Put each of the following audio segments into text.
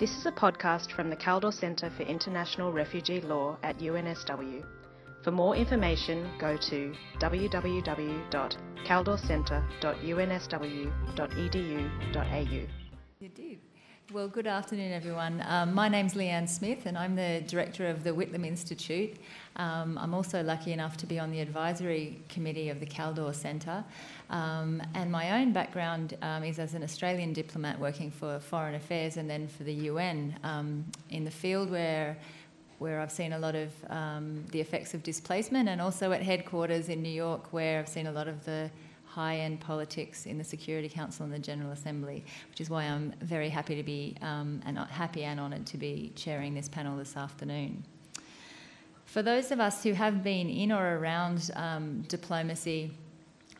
This is a podcast from the Kaldor Centre for International Refugee Law at UNSW. For more information, go to www.kaldorcentre.unsw.edu.au. Well, good afternoon, everyone. Um, my name's Leanne Smith, and I'm the director of the Whitlam Institute. Um, I'm also lucky enough to be on the advisory committee of the Kaldor Centre. Um, and my own background um, is as an Australian diplomat working for Foreign Affairs and then for the UN um, in the field where where I've seen a lot of um, the effects of displacement, and also at headquarters in New York, where I've seen a lot of the high end politics in the Security Council and the General Assembly, which is why I'm very happy to be um, and happy and honoured to be chairing this panel this afternoon. For those of us who have been in or around um, diplomacy,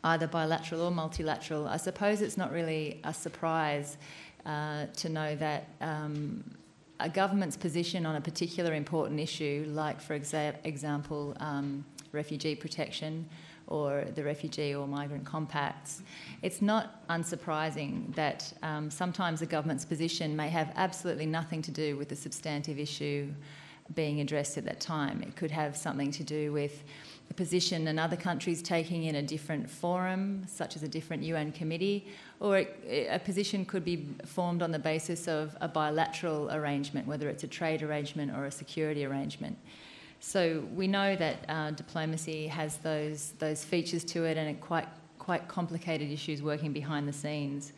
either bilateral or multilateral, I suppose it's not really a surprise uh, to know that um, a government's position on a particular important issue, like, for exa- example, um, refugee protection or the refugee or migrant compacts, it's not unsurprising that um, sometimes a government's position may have absolutely nothing to do with the substantive issue being addressed at that time. It could have something to do with a position another country's taking in a different forum, such as a different UN committee, or it, a position could be formed on the basis of a bilateral arrangement, whether it's a trade arrangement or a security arrangement. So we know that uh, diplomacy has those those features to it, and quite quite complicated issues working behind the scenes.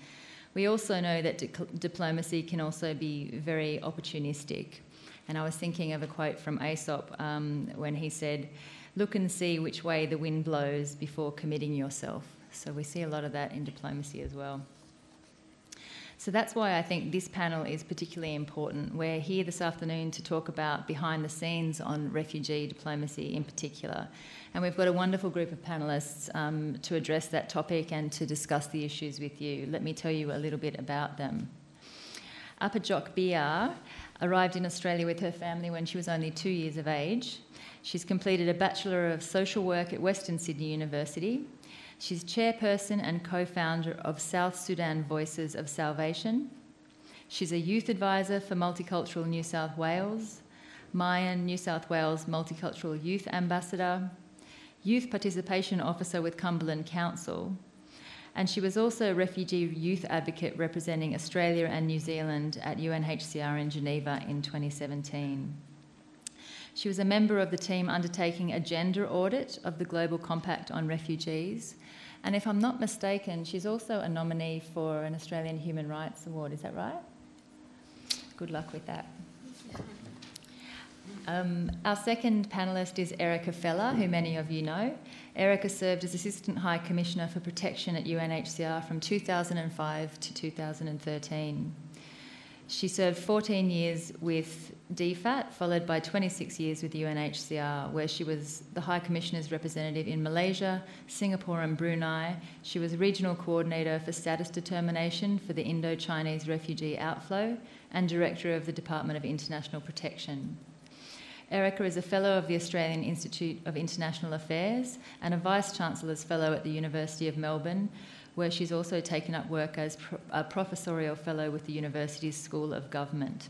We also know that di- diplomacy can also be very opportunistic. And I was thinking of a quote from Aesop um, when he said, look and see which way the wind blows before committing yourself. So we see a lot of that in diplomacy as well. So that's why I think this panel is particularly important. We're here this afternoon to talk about behind the scenes on refugee diplomacy in particular. And we've got a wonderful group of panellists um, to address that topic and to discuss the issues with you. Let me tell you a little bit about them. Apajok Biar arrived in Australia with her family when she was only two years of age. She's completed a Bachelor of Social Work at Western Sydney University. She's chairperson and co founder of South Sudan Voices of Salvation. She's a youth advisor for Multicultural New South Wales, MYAN New South Wales Multicultural Youth Ambassador, Youth Participation Officer with Cumberland Council, and she was also a refugee youth advocate representing Australia and New Zealand at UNHCR in Geneva in 2017. She was a member of the team undertaking a gender audit of the Global Compact on Refugees. And if I'm not mistaken, she's also a nominee for an Australian Human Rights Award. Is that right? Good luck with that. Um, our second panellist is Erika Feller, who many of you know. Erika served as Assistant High Commissioner for Protection at UNHCR from 2005 to 2013. She served 14 years with DFAT, followed by 26 years with UNHCR, where she was the High Commissioner's representative in Malaysia, Singapore, and Brunei. She was regional coordinator for status determination for the Indo Chinese refugee outflow and director of the Department of International Protection. Erika is a Fellow of the Australian Institute of International Affairs and a Vice Chancellor's Fellow at the University of Melbourne, where she's also taken up work as a professorial fellow with the university's School of Government.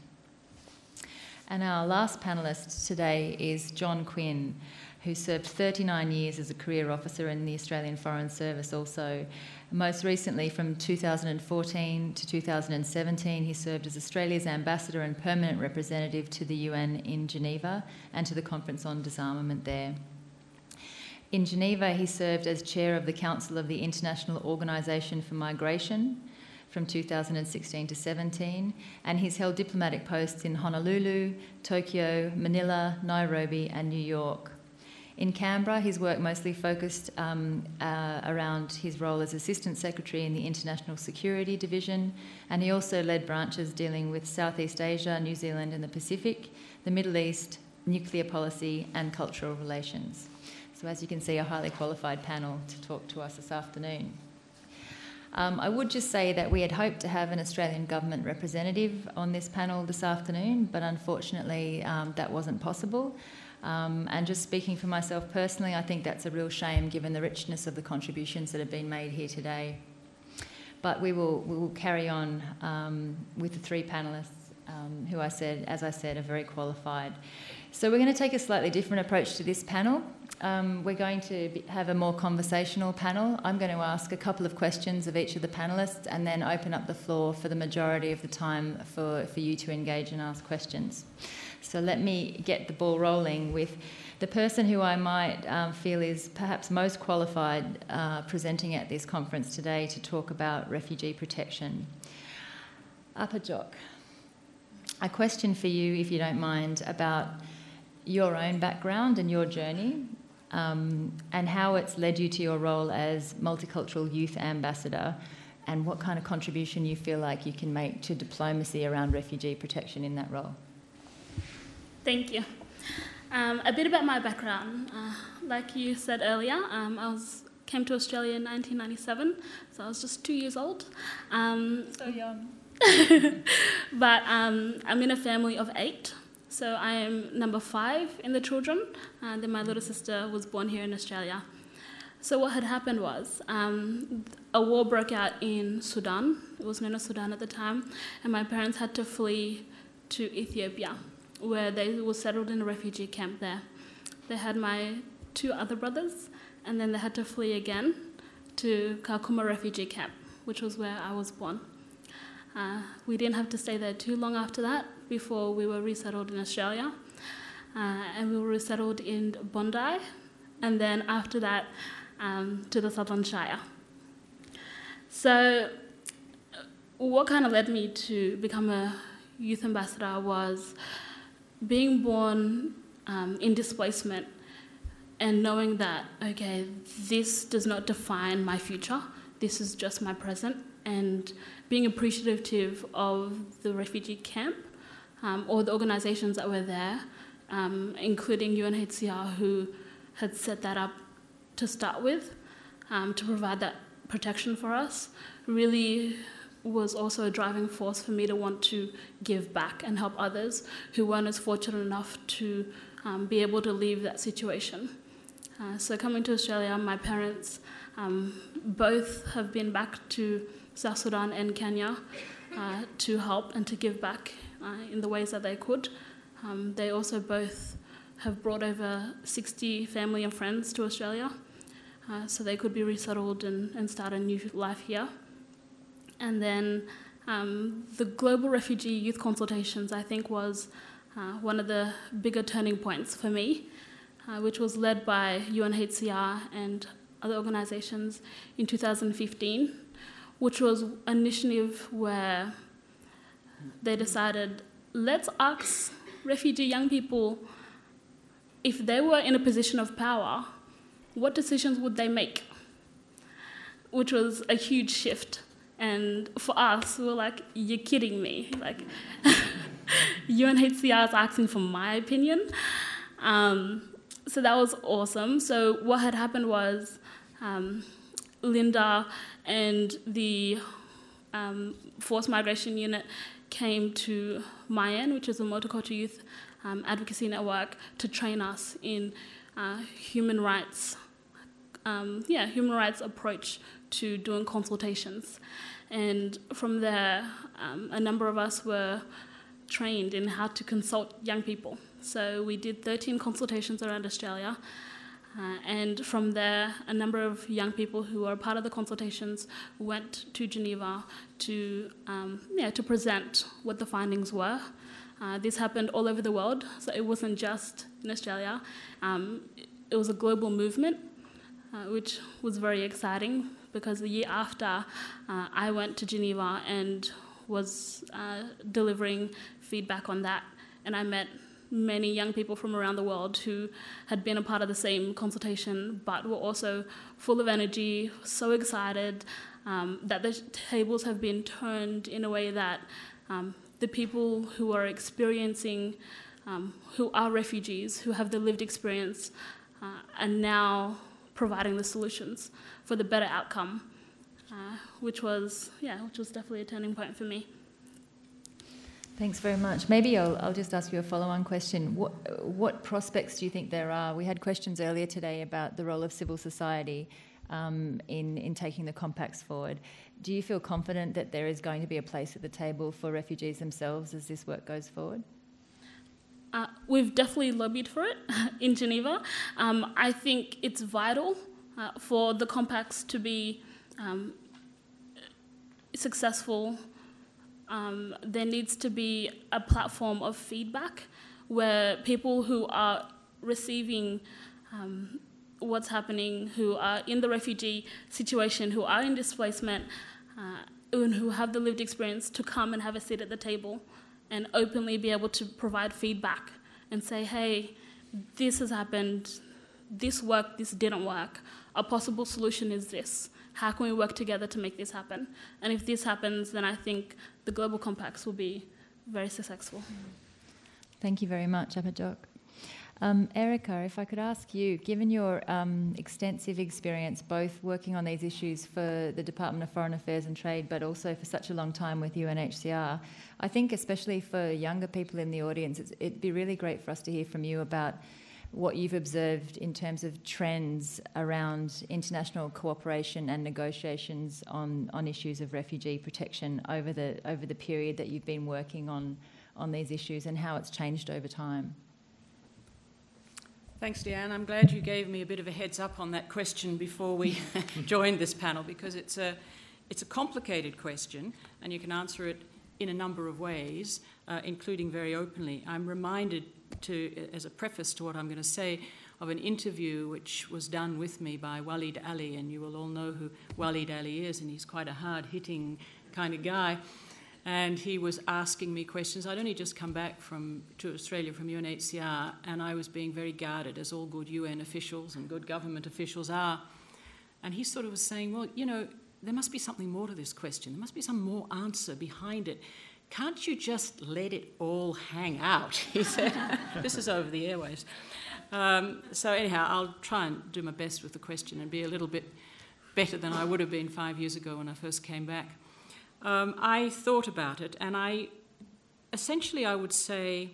And our last panellist today is John Quinn, who served 39 years as a career officer in the Australian Foreign Service, also. Most recently, from 2014 to 2017, he served as Australia's ambassador and permanent representative to the UN in Geneva and to the Conference on Disarmament there. In Geneva, he served as chair of the Council of the International Organisation for Migration from 2016 to 17, and he's held diplomatic posts in Honolulu, Tokyo, Manila, Nairobi, and New York. In Canberra, his work mostly focused um, uh, around his role as Assistant Secretary in the International Security Division, and he also led branches dealing with Southeast Asia, New Zealand, and the Pacific, the Middle East, nuclear policy, and cultural relations. So, as you can see, a highly qualified panel to talk to us this afternoon. Um, I would just say that we had hoped to have an Australian government representative on this panel this afternoon, but unfortunately um, that wasn't possible. Um, and just speaking for myself personally, I think that's a real shame given the richness of the contributions that have been made here today. But we will, we will carry on um, with the three panellists um, who I said, as I said, are very qualified. So we're going to take a slightly different approach to this panel. Um, we're going to be, have a more conversational panel. I'm going to ask a couple of questions of each of the panelists and then open up the floor for the majority of the time for, for you to engage and ask questions. So let me get the ball rolling with the person who I might um, feel is perhaps most qualified uh, presenting at this conference today to talk about refugee protection. Apajok, a question for you, if you don't mind, about your own background and your journey um, and how it's led you to your role as multicultural youth ambassador and what kind of contribution you feel like you can make to diplomacy around refugee protection in that role. Thank you. Um, a bit about my background. Uh, like you said earlier, um, I was came to Australia in 1997, so I was just two years old. Um, so young. but um, I'm in a family of eight. So I am number five in the children, and then my little sister was born here in Australia. So what had happened was um, a war broke out in Sudan. It was known as Sudan at the time, and my parents had to flee to Ethiopia, where they were settled in a refugee camp there. They had my two other brothers, and then they had to flee again to Kakuma refugee camp, which was where I was born. Uh, we didn't have to stay there too long after that before we were resettled in Australia. Uh, and we were resettled in Bondi, and then after that um, to the Sutherland Shire. So, what kind of led me to become a youth ambassador was being born um, in displacement and knowing that, okay, this does not define my future, this is just my present, and being appreciative of the refugee camp um, or the organizations that were there, um, including UNHCR, who had set that up to start with um, to provide that protection for us, really was also a driving force for me to want to give back and help others who weren't as fortunate enough to um, be able to leave that situation. Uh, so, coming to Australia, my parents um, both have been back to South Sudan and Kenya uh, to help and to give back uh, in the ways that they could. Um, they also both have brought over 60 family and friends to Australia uh, so they could be resettled and, and start a new life here. And then um, the Global Refugee Youth Consultations, I think, was uh, one of the bigger turning points for me, uh, which was led by UNHCR and other organizations in 2015, which was an initiative where they decided let's ask refugee young people if they were in a position of power, what decisions would they make? Which was a huge shift. And for us, we were like, you're kidding me. Like, UNHCR is asking for my opinion. Um, so that was awesome. So what had happened was um, Linda and the um, Forced Migration Unit came to MYAN, which is a multicultural youth um, advocacy network, to train us in uh, human rights, um, yeah, human rights approach to doing consultations. And from there, um, a number of us were trained in how to consult young people. So we did 13 consultations around Australia. Uh, and from there, a number of young people who were part of the consultations went to Geneva to, um, yeah, to present what the findings were. Uh, this happened all over the world, so it wasn't just in Australia. Um, it was a global movement, uh, which was very exciting because the year after, uh, I went to Geneva and was uh, delivering feedback on that, and I met many young people from around the world who had been a part of the same consultation but were also full of energy, so excited um, that the tables have been turned in a way that um, the people who are experiencing, um, who are refugees, who have the lived experience, uh, are now providing the solutions for the better outcome, uh, which was, yeah, which was definitely a turning point for me. Thanks very much. Maybe I'll, I'll just ask you a follow on question. What, what prospects do you think there are? We had questions earlier today about the role of civil society um, in, in taking the compacts forward. Do you feel confident that there is going to be a place at the table for refugees themselves as this work goes forward? Uh, we've definitely lobbied for it in Geneva. Um, I think it's vital uh, for the compacts to be um, successful. Um, there needs to be a platform of feedback where people who are receiving um, what's happening, who are in the refugee situation, who are in displacement, uh, and who have the lived experience to come and have a seat at the table and openly be able to provide feedback and say, hey, this has happened, this worked, this didn't work. A possible solution is this. How can we work together to make this happen? And if this happens, then I think the global compacts will be very successful. Thank you very much, Apajok. Um, Erika, if I could ask you, given your um, extensive experience both working on these issues for the Department of Foreign Affairs and Trade, but also for such a long time with UNHCR, I think especially for younger people in the audience, it'd be really great for us to hear from you about what you've observed in terms of trends around international cooperation and negotiations on, on issues of refugee protection over the over the period that you've been working on on these issues and how it's changed over time. Thanks, Deanne. I'm glad you gave me a bit of a heads up on that question before we joined this panel because it's a, it's a complicated question and you can answer it in a number of ways, uh, including very openly. I'm reminded, to, as a preface to what I'm going to say, of an interview which was done with me by Waleed Aly, and you will all know who Waleed Aly is, and he's quite a hard hitting kind of guy and he was asking me questions. I'd only just come back from to Australia from UNHCR, and I was being very guarded, as all good UN officials and good government officials are. And he sort of was saying, "Well, you know, there must be something more to this question. There must be some more answer behind it. Can't you just let it all hang out?" He said. "This is over the airwaves." Um, so anyhow, I'll try and do my best with the question and be a little bit better than I would have been five years ago when I first came back um, I thought about it, and I essentially I would say,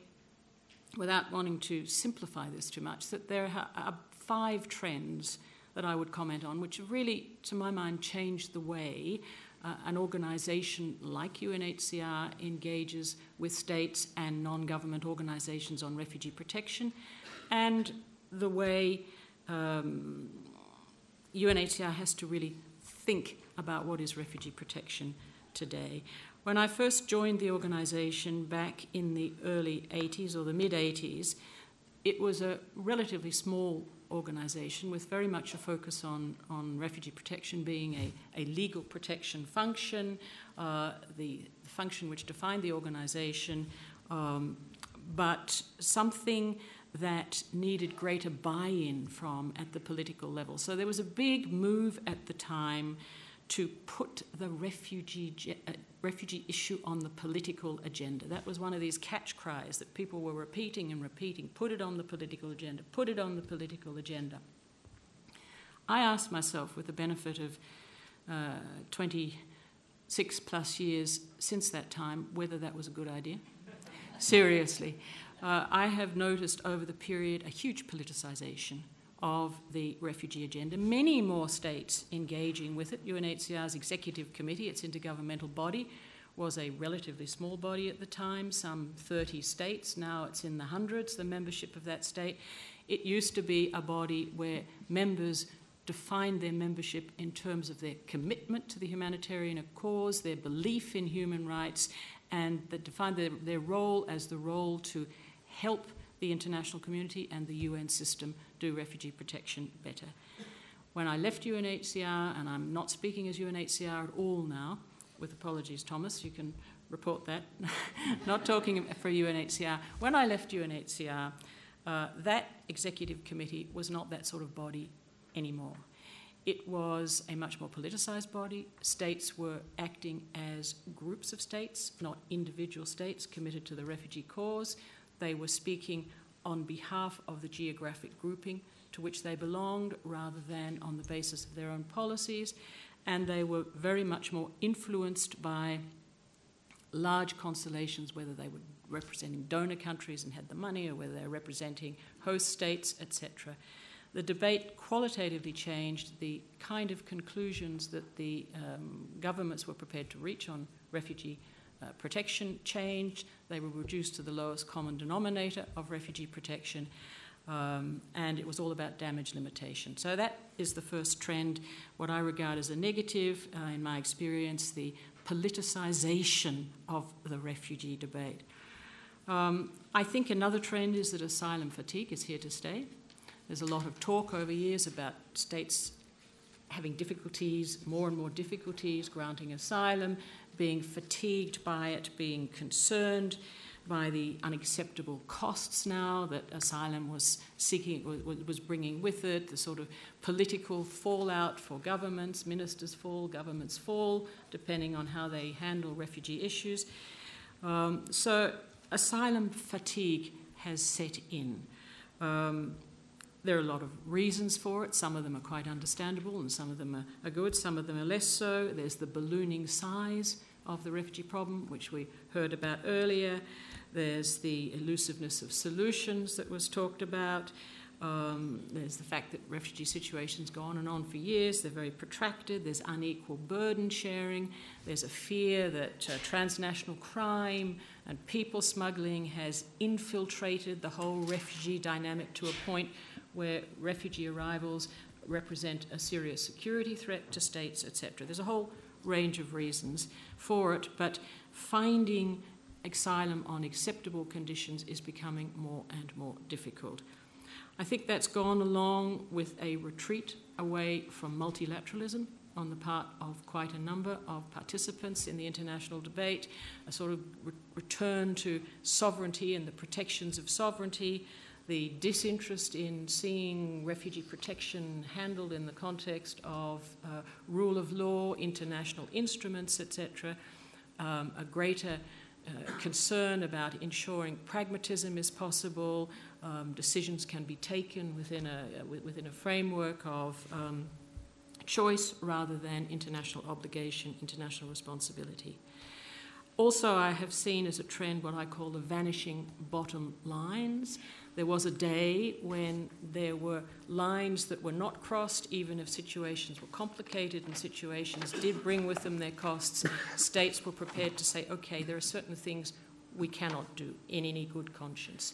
without wanting to simplify this too much, that there are five trends that I would comment on, which really, to my mind, changed the way uh, an organisation like UNHCR engages with states and non government organisations on refugee protection, and the way um, UNHCR has to really think about what is refugee protection today. When I first joined the organisation back in the early 80s or the mid 80s, it was a relatively small organisation with very much a focus on, on refugee protection being a, a legal protection function, uh, the, the, function which defined the organisation, um, but something that needed greater buy in from at the political level. So there was a big move at the time to put the refugee, uh, refugee issue on the political agenda. That was one of these catch cries that people were repeating and repeating put it on the political agenda, put it on the political agenda. I asked myself, with the benefit of uh, 26 plus years since that time, whether that was a good idea. Seriously. Uh, I have noticed over the period a huge politicisation of the refugee agenda. Many more states engaging with it. UNHCR's executive committee, its intergovernmental body, was a relatively small body at the time, some 30 states. Now it's in the hundreds, the membership of that state. It used to be a body where members defined their membership in terms of their commitment to the humanitarian cause, their belief in human rights, and that defined their, their role as the role to help the international community and the UN system do refugee protection better. When I left UNHCR, and I'm not speaking as UNHCR at all now, with apologies, Thomas, you can report that, not talking for UNHCR. When I left UNHCR, uh, that executive committee was not that sort of body anymore. It was a much more politicised body. States were acting as groups of states, not individual states committed to the refugee cause. They were speaking on behalf of the geographic grouping to which they belonged rather than on the basis of their own policies. And they were very much more influenced by large constellations, whether they were representing donor countries and had the money or whether they were representing host states, etc. the debate qualitatively changed. The kind of conclusions that the um, governments were prepared to reach on refugee uh, protection changed. They were reduced to the lowest common denominator of refugee protection. Um, and it was all about damage limitation. So that is the first trend, what I regard as a negative, uh, in my experience, the politicisation of the refugee debate. Um, I think another trend is that asylum fatigue is here to stay. There's a lot of talk over years about states having difficulties, more and more difficulties granting asylum, being fatigued by it, being concerned by the unacceptable costs now that asylum was seeking was bringing with it, the sort of political fallout for governments, ministers fall, governments fall, depending on how they handle refugee issues. Um, so asylum fatigue has set in. Um, there are a lot of reasons for it. Some of them are quite understandable and some of them are, are good, some of them are less so. There's the ballooning size of the refugee problem, which we heard about earlier. There's the elusiveness of solutions that was talked about. Um, there's the fact that refugee situations go on and on for years, they're very protracted, there's unequal burden sharing, there's a fear that uh, transnational crime and people smuggling has infiltrated the whole refugee dynamic to a point where refugee arrivals represent a serious security threat to states, etc. There's a whole range of reasons for it, but finding asylum on acceptable conditions is becoming more and more difficult. I think that's gone along with a retreat away from multilateralism on the part of quite a number of participants in the international debate, a sort of re- return to sovereignty and the protections of sovereignty, the disinterest in seeing refugee protection handled in the context of uh, rule of law, international instruments, etc., um, a greater uh, concern about ensuring pragmatism is possible, um, decisions can be taken within a, uh, within a framework of um, choice rather than international obligation, international responsibility. Also, I have seen as a trend what I call the vanishing bottom lines. There was a day when there were lines that were not crossed, even if situations were complicated and situations did bring with them their costs. States were prepared to say, okay, there are certain things we cannot do in any good conscience.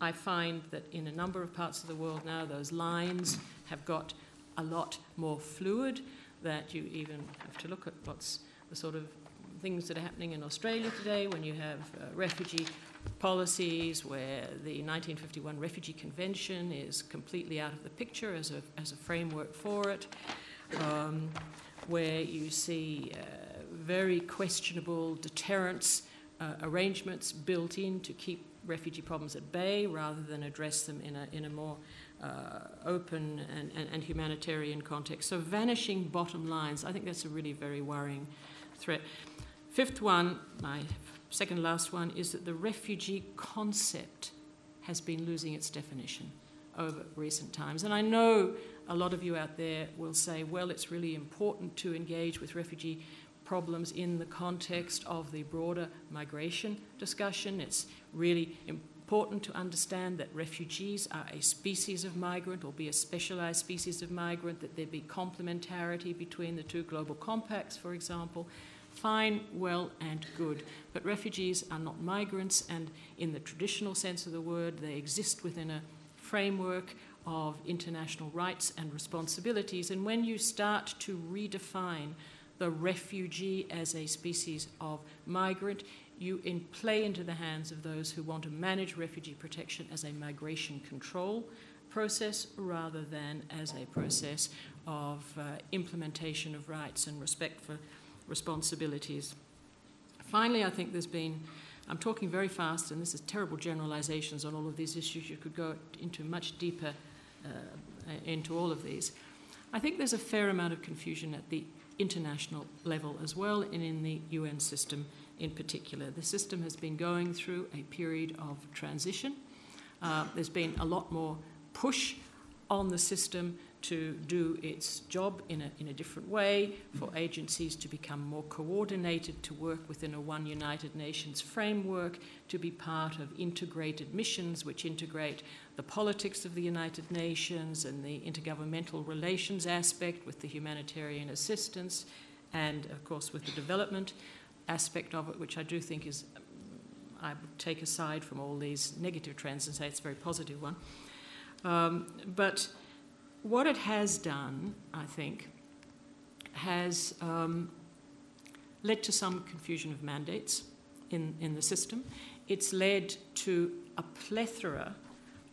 I find that in a number of parts of the world now, those lines have got a lot more fluid, that you even have to look at what's the sort of things that are happening in Australia today when you have uh, refugee policies where the 1951 Refugee Convention is completely out of the picture as a, as a framework for it, um, where you see uh, very questionable deterrence uh, arrangements built in to keep refugee problems at bay rather than address them in a, in a more uh, open and, and, and, humanitarian context. So, vanishing bottom lines, I think that's a really very worrying threat. Fifth one, my second last one, is that the refugee concept has been losing its definition over recent times. And I know a lot of you out there will say, well, it's really important to engage with refugee problems in the context of the broader migration discussion. It's really important to understand that refugees are a species of migrant or be a specialized species of migrant, that there be complementarity between the two global compacts, for example, fine, well, and good. But refugees are not migrants, and in the traditional sense of the word, they exist within a framework of international rights and responsibilities. And when you start to redefine the refugee as a species of migrant, you in play into the hands of those who want to manage refugee protection as a migration control process rather than as a process of uh, implementation of rights and respect for responsibilities. Finally, I think there's been, I'm talking very fast, and this is terrible generalizations on all of these issues. You could go into much deeper uh, into all of these. I think there's a fair amount of confusion at the international level as well, and in the UN system in particular. The system has been going through a period of transition. Uh, there's been a lot more push on the system to do its job in a, in a different way, for agencies to become more coordinated, to work within a one United Nations framework, to be part of integrated missions which integrate the politics of the United Nations and the intergovernmental relations aspect with the humanitarian assistance, and of course with the development aspect of it, which I do think is, I would take aside from all these negative trends and say it's a very positive one. Um, but what it has done, I think, has um, led to some confusion of mandates in, in the system. It's led to a plethora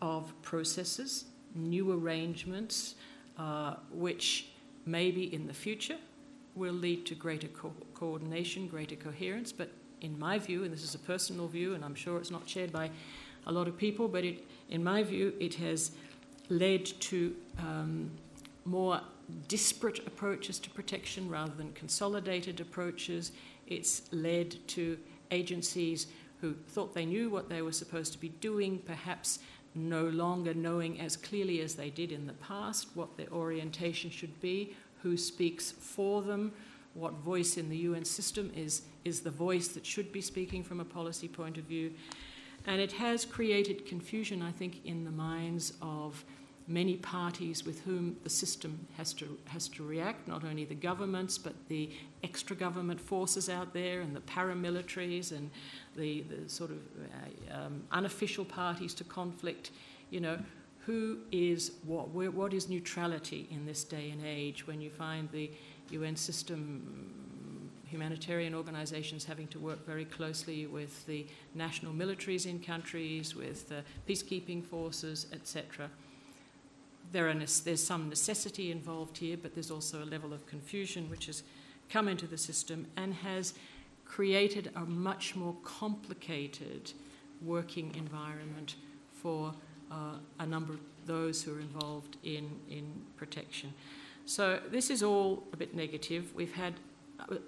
of processes, new arrangements, uh, which maybe in the future will lead to greater co- coordination, greater coherence. But in my view, and this is a personal view, and I'm sure it's not shared by a lot of people, but it, in my view, it has led to um, more disparate approaches to protection rather than consolidated approaches. It's led to agencies who thought they knew what they were supposed to be doing, perhaps no longer knowing as clearly as they did in the past what their orientation should be, who speaks for them, what voice in the UN system is, is the voice that should be speaking from a policy point of view. And it has created confusion, I think, in the minds of many parties with whom the system has to, has to react, not only the governments, but the extra government forces out there and the paramilitaries and the, the sort of uh, um, unofficial parties to conflict. You know, who is what? Where, what is neutrality in this day and age when you find the UN system humanitarian organizations having to work very closely with the national militaries in countries, with the peacekeeping forces, etc there are, there's some necessity involved here, but there's also a level of confusion which has come into the system and has created a much more complicated working environment for uh, a number of those who are involved in, in protection. So, this is all a bit negative. We've had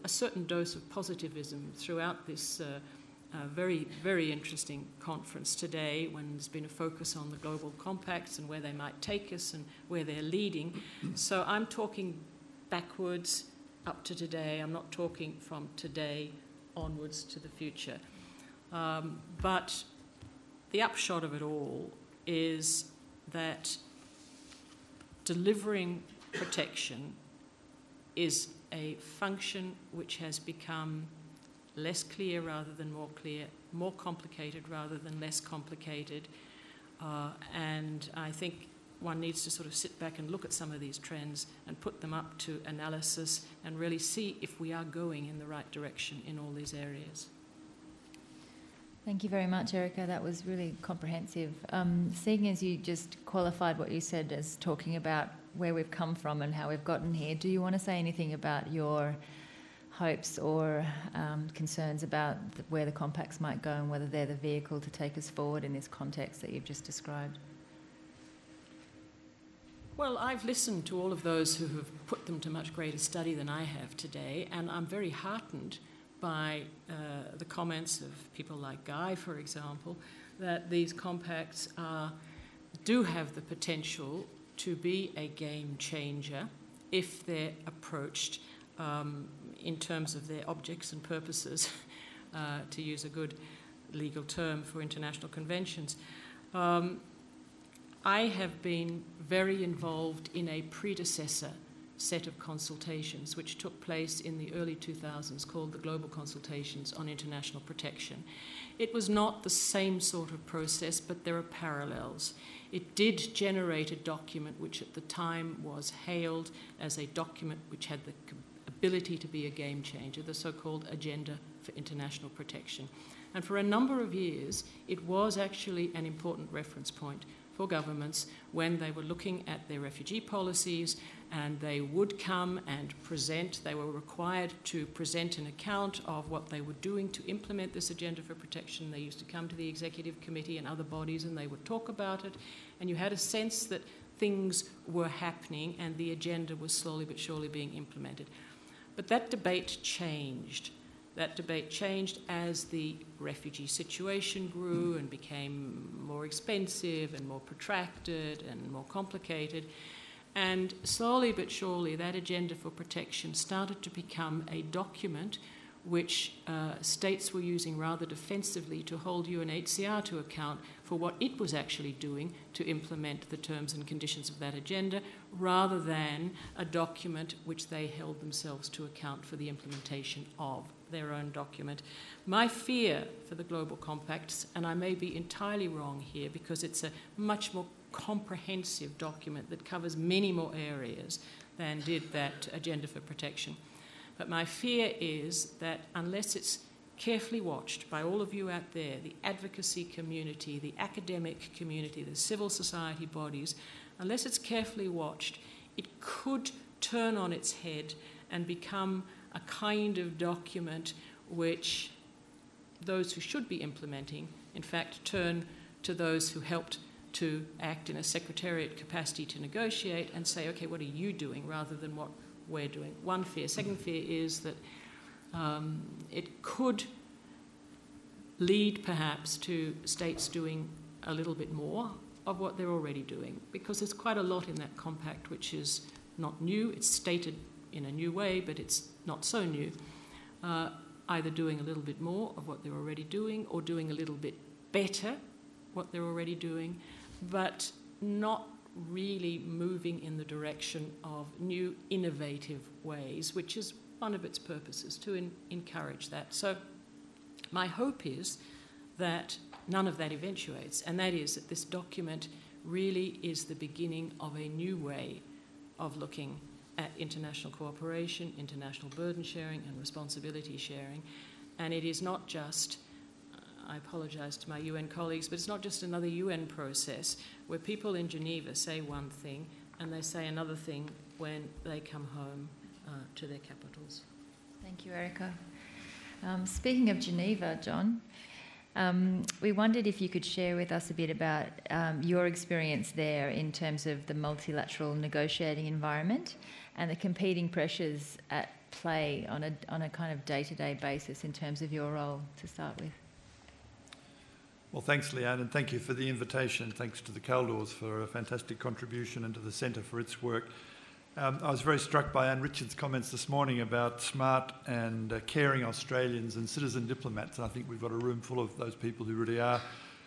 a, certain dose of positivism throughout this uh, a very, very interesting conference today when there's been a focus on the global compacts and where they might take us and where they're leading. So I'm talking backwards up to today. I'm not talking from today onwards to the future. Um, but the upshot of it all is that delivering protection is a function which has become less clear rather than more clear, more complicated rather than less complicated. Uh, and I think one needs to sort of sit back and look at some of these trends and put them up to analysis and really see if we are going in the right direction in all these areas. Thank you very much, Erika. That was really comprehensive. Um, seeing as you just qualified what you said as talking about where we've come from and how we've gotten here, do you want to say anything about your hopes or um, concerns about where the compacts might go and whether they're the vehicle to take us forward in this context that you've just described? Well, I've listened to all of those who have put them to much greater study than I have today, and I'm very heartened by uh, the comments of people like Guy, for example, that these compacts are, do have the potential to be a game changer if they're approached um, in terms of their objects and purposes, uh, to use a good legal term for international conventions. Um, I have been very involved in a predecessor set of consultations which took place in the early 2000s called the Global Consultations on International Protection. It was not the same sort of process, but there are parallels. It did generate a document which at the time was hailed as a document which had the ability to be a game changer, the so called Agenda for International Protection. And for a number of years, it was actually an important reference point for governments when they were looking at their refugee policies and they would come and present, they were required to present an account of what they were doing to implement this agenda for protection. They used to come to the executive committee and other bodies and they would talk about it, and you had a sense that things were happening and the agenda was slowly but surely being implemented. But that debate changed. That debate changed as the refugee situation grew and became more expensive and more protracted and more complicated. And slowly but surely, that agenda for protection started to become a document which uh, states were using rather defensively to hold UNHCR to account for what it was actually doing to implement the terms and conditions of that agenda, rather than a document which they held themselves to account for the implementation of their own document. My fear for the Global Compacts, and I may be entirely wrong here because it's a much more comprehensive document that covers many more areas than did that Agenda for Protection. But my fear is that unless it's carefully watched by all of you out there, the advocacy community, the academic community, the civil society bodies, unless it's carefully watched, it could turn on its head and become a kind of document which those who should be implementing, in fact, turn to those who helped to act in a secretariat capacity to negotiate and say, okay, what are you doing, rather than what we're doing. One fear. Second fear is that um, it could lead perhaps to states doing a little bit more of what they're already doing because there's quite a lot in that compact which is not new. It's stated in a new way, but it's not so new. Uh, either doing a little bit more of what they're already doing or doing a little bit better what they're already doing, but not really moving in the direction of new innovative ways, which is one of its purposes to in, encourage that. So, my hope is that none of that eventuates, and that is that this document really is the beginning of a new way of looking at international cooperation, international burden sharing, and responsibility sharing. And it is not just I apologise to my UN colleagues, but it's not just another UN process where people in Geneva say one thing and they say another thing when they come home uh, to their capitals. Thank you, Erika. Um, speaking of Geneva, John, um, we wondered if you could share with us a bit about um, your experience there in terms of the multilateral negotiating environment and the competing pressures at play on a, on a kind of day to day basis in terms of your role to start with. Well, thanks, Leanne, and thank you for the invitation. Thanks to the Kaldors for a fantastic contribution and to the Centre for its work. Um, I was very struck by Anne Richards' comments this morning about smart and uh, caring Australians and citizen diplomats. And I think we've got a room full of those people who really are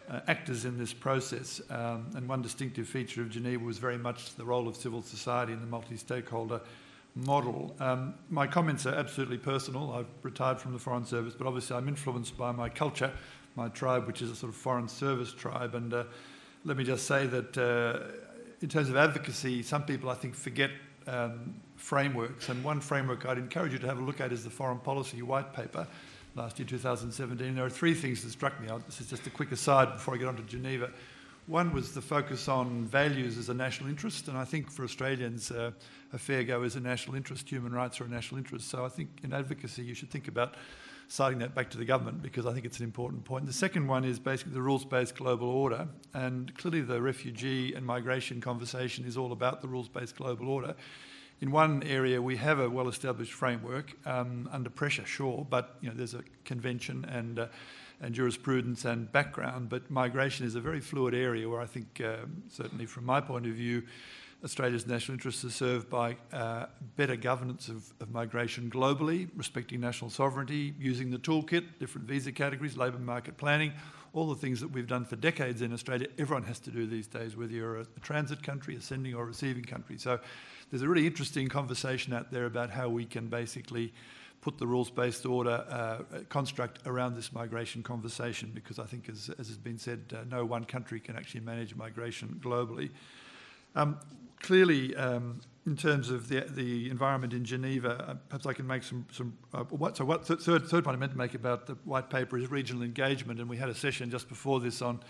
uh, actors in this process. Um, and one distinctive feature of Geneva was very much the role of civil society in the multi stakeholder model. Um, my comments are absolutely personal. I've retired from the Foreign Service, but obviously I'm influenced by my culture my tribe, which is a sort of foreign service tribe. And uh, let me just say that uh, in terms of advocacy, some people I think forget um, frameworks. And one framework I'd encourage you to have a look at is the Foreign Policy White Paper last year, 2017. There are three things that struck me. This is just a quick aside before I get on to Geneva. One was the focus on values as a national interest, and I think for Australians, uh, a fair go is a national interest. Human rights are a national interest. So I think in advocacy, you should think about citing that back to the government because I think it's an important point. The second one is basically the rules based global order. And clearly, the refugee and migration conversation is all about the rules based global order. In one area, we have a well established framework um, under pressure, sure, but you know, there's a convention and uh, and jurisprudence and background, but migration is a very fluid area where I think, um, certainly from my point of view, Australia's national interests are served by uh, better governance of, of, migration globally, respecting national sovereignty, using the toolkit, different visa categories, labour market planning, all the things that we've done for decades in Australia. Everyone has to do these days, whether you're a, a transit country, a sending or receiving country. So there's a really interesting conversation out there about how we can basically put the rules-based order uh, construct around this migration conversation because I think, as, as has been said, uh, no one country can actually manage migration globally. Um, clearly, um, in terms of the, the environment in Geneva, uh, perhaps I can make some. some uh, what, so, what th- third, third point I meant to make about the white paper is regional engagement, and we had a session just before this on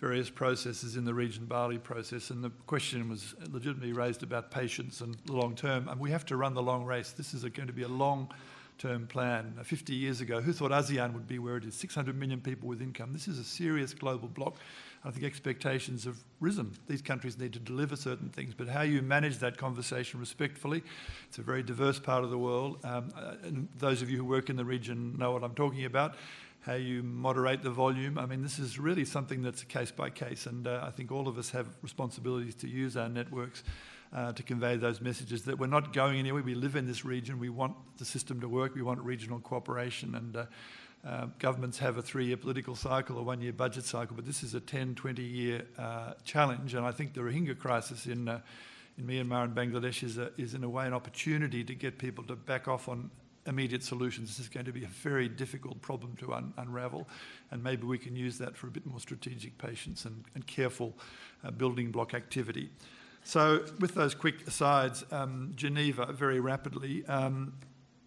various processes in the region Bali process, and the question was legitimately raised about patience and the long term. And we have to run the long race. This is a, going to be a long term plan. 50 years ago, who thought ASEAN would be where it is? 600 million people with income. This is a serious global bloc. I think expectations have risen. These countries need to deliver certain things, but how you manage that conversation respectfully, it's a very diverse part of the world. Um, uh, and those of you who work in the region know what I'm talking about. How you moderate the volume. I mean, this is really something that's case by case, and uh, I think all of us have responsibilities to use our networks uh, to convey those messages that we're not going anywhere. We live in this region. We want the system to work. We want regional cooperation. And uh, uh, governments have a three year political cycle, a one year budget cycle, but this is a 10, 20 year uh, challenge. And I think the Rohingya crisis in, uh, in Myanmar and Bangladesh is, a, is, in a way, an opportunity to get people to back off on immediate solutions. This is going to be a very difficult problem to un- unravel, and maybe we can use that for a bit more strategic patience and, and careful uh, building block activity. So, with those quick asides, um, Geneva, very rapidly, um,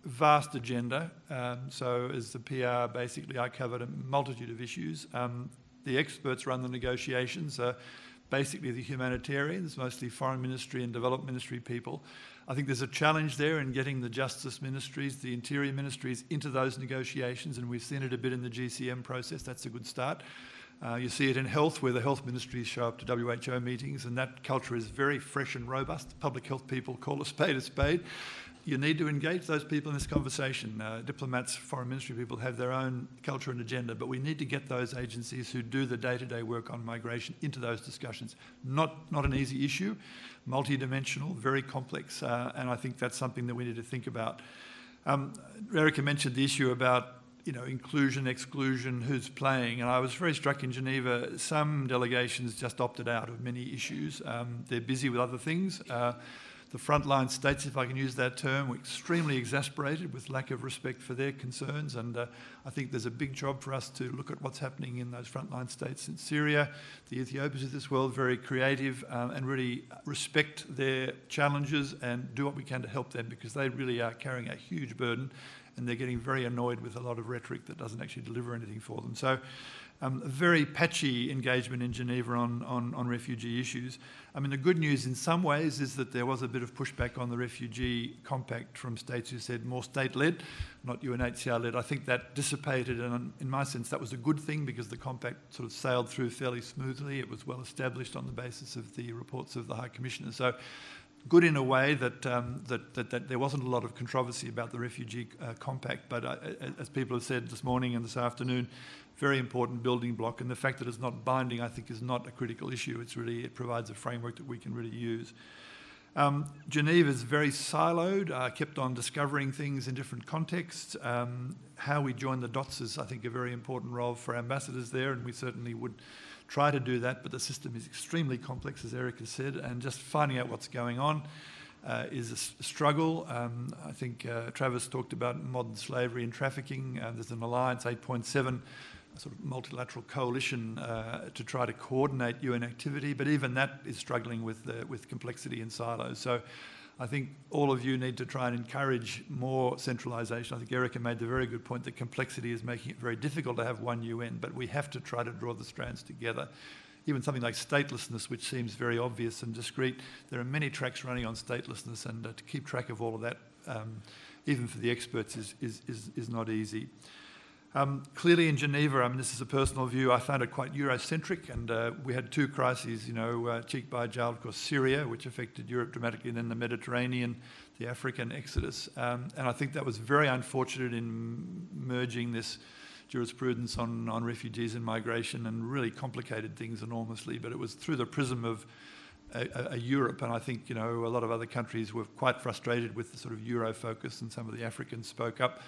vast agenda. Um, so, as the PR, basically, I covered a multitude of issues. Um, the experts run the negotiations. Uh, basically, the humanitarians, mostly foreign ministry and development ministry people. I think there's a challenge there in getting the justice ministries, the interior ministries into those negotiations, and we've seen it a bit in the GCM process. That's a good start. Uh, you see it in health, where the health ministries show up to WHO meetings, and that culture is very fresh and robust. Public health people call a spade a spade. You need to engage those people in this conversation. Uh, diplomats, foreign ministry people have their own culture and agenda, but we need to get those agencies who do the day to day work on migration into those discussions. Not, not an easy issue, multidimensional, very complex, uh, and I think that's something that we need to think about. Um, Erika mentioned the issue about you know, inclusion, exclusion, who's playing. And I was very struck in Geneva, some delegations just opted out of many issues. Um, they're busy with other things. Uh, the frontline states, if I can use that term, were extremely exasperated with lack of respect for their concerns. And uh, I think there's a big job for us to look at what's happening in those frontline states in Syria. The Ethiopians of this world, very creative um, and really respect their challenges and do what we can to help them because they really are carrying a huge burden and they're getting very annoyed with a lot of rhetoric that doesn't actually deliver anything for them. So, um, a very patchy engagement in Geneva on, on, on, refugee issues. I mean, the good news in some ways is that there was a bit of pushback on the refugee compact from states who said more state led, not UNHCR led. I think that dissipated, and in my sense, that was a good thing because the compact sort of sailed through fairly smoothly. It was well established on the basis of the reports of the High Commissioner. So, good in a way that, um, that, that, that, there wasn't a lot of controversy about the refugee uh, compact, but uh, as people have said this morning and this afternoon, very important building block. And the fact that it's not binding, I think, is not a critical issue. It's really it provides a framework that we can really use. Um, Geneva is very siloed, uh, kept on discovering things in different contexts. Um, how we join the dots is, I think, a very important role for ambassadors there, and we certainly would try to do that, but the system is extremely complex, as Eric has said, and just finding out what's going on uh, is a struggle. Um, I think uh, Travis talked about modern slavery and trafficking. Uh, there's an alliance, 8.7, sort of multilateral coalition uh, to try to coordinate UN activity, but even that is struggling with, with complexity and silos. So I think all of you need to try and encourage more centralisation. I think Erika made the very good point that complexity is making it very difficult to have one UN, but we have to try to draw the strands together. Even something like statelessness, which seems very obvious and discreet, there are many tracks running on statelessness, and uh, to keep track of all of that, um, even for the experts, is, is, is, is not easy. Um, clearly, in Geneva, I mean, this is a personal view, I found it quite Eurocentric, and uh, we had two crises, you know, uh, cheek by jowl, of course, Syria, which affected Europe dramatically, and then the Mediterranean, the African exodus. Um, and I think that was very unfortunate in merging this jurisprudence on, on refugees and migration and really complicated things enormously. But it was through the prism of a, a, Europe, and I think you know a lot of other countries were quite frustrated with the sort of Euro focus, and some of the Africans spoke up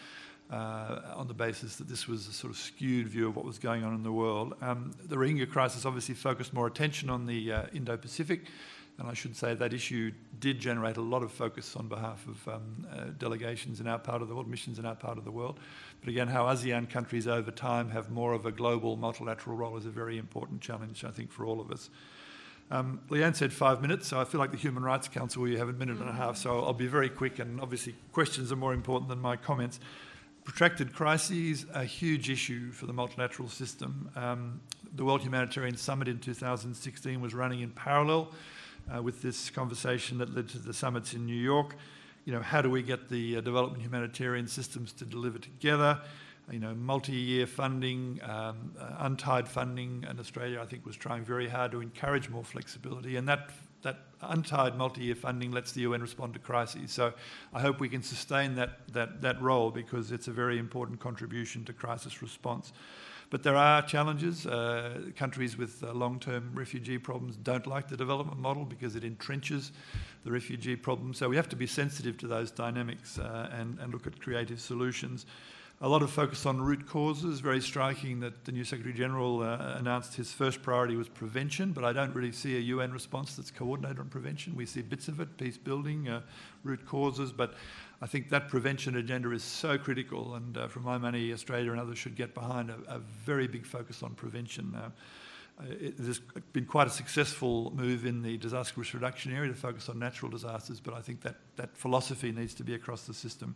uh, on the basis that this was a sort of skewed view of what was going on in the world. Um, the Rohingya crisis obviously focused more attention on the uh, Indo Pacific, and I should say that issue did generate a lot of focus on behalf of um, uh, delegations in our part of the world, missions in our part of the world. But again, how ASEAN countries over time have more of a global multilateral role is a very important challenge, I think, for all of us. Um, Leanne said five minutes, so I feel like the Human Rights Council you have a minute and a half, so I'll be very quick, and obviously questions are more important than my comments. Protracted crises, a huge issue for the multilateral system. Um, the World Humanitarian Summit in 2016 was running in parallel uh, with this conversation that led to the summits in New York. You know, how do we get the uh, development humanitarian systems to deliver together? you know, multi-year funding, um, uh, untied funding, and Australia, I think, was trying very hard to encourage more flexibility, and that that untied multi-year funding lets the UN respond to crises. So I hope we can sustain that that that role because it's a very important contribution to crisis response. But there are challenges. Uh, countries with uh, long-term refugee problems don't like the development model because it entrenches the refugee problem. So we have to be sensitive to those dynamics uh, and, and look at creative solutions a lot of focus on root causes. Very striking that the new Secretary General uh, announced his first priority was prevention, but I don't really see a UN response that's coordinated on prevention. We see bits of it, peace building, uh, root causes, but I think that prevention agenda is so critical, and uh, for my money, Australia and others should get behind a, a very big focus on prevention. Uh, it, there's been quite a successful move in the disaster risk reduction area to focus on natural disasters, but I think that, that philosophy needs to be across the system.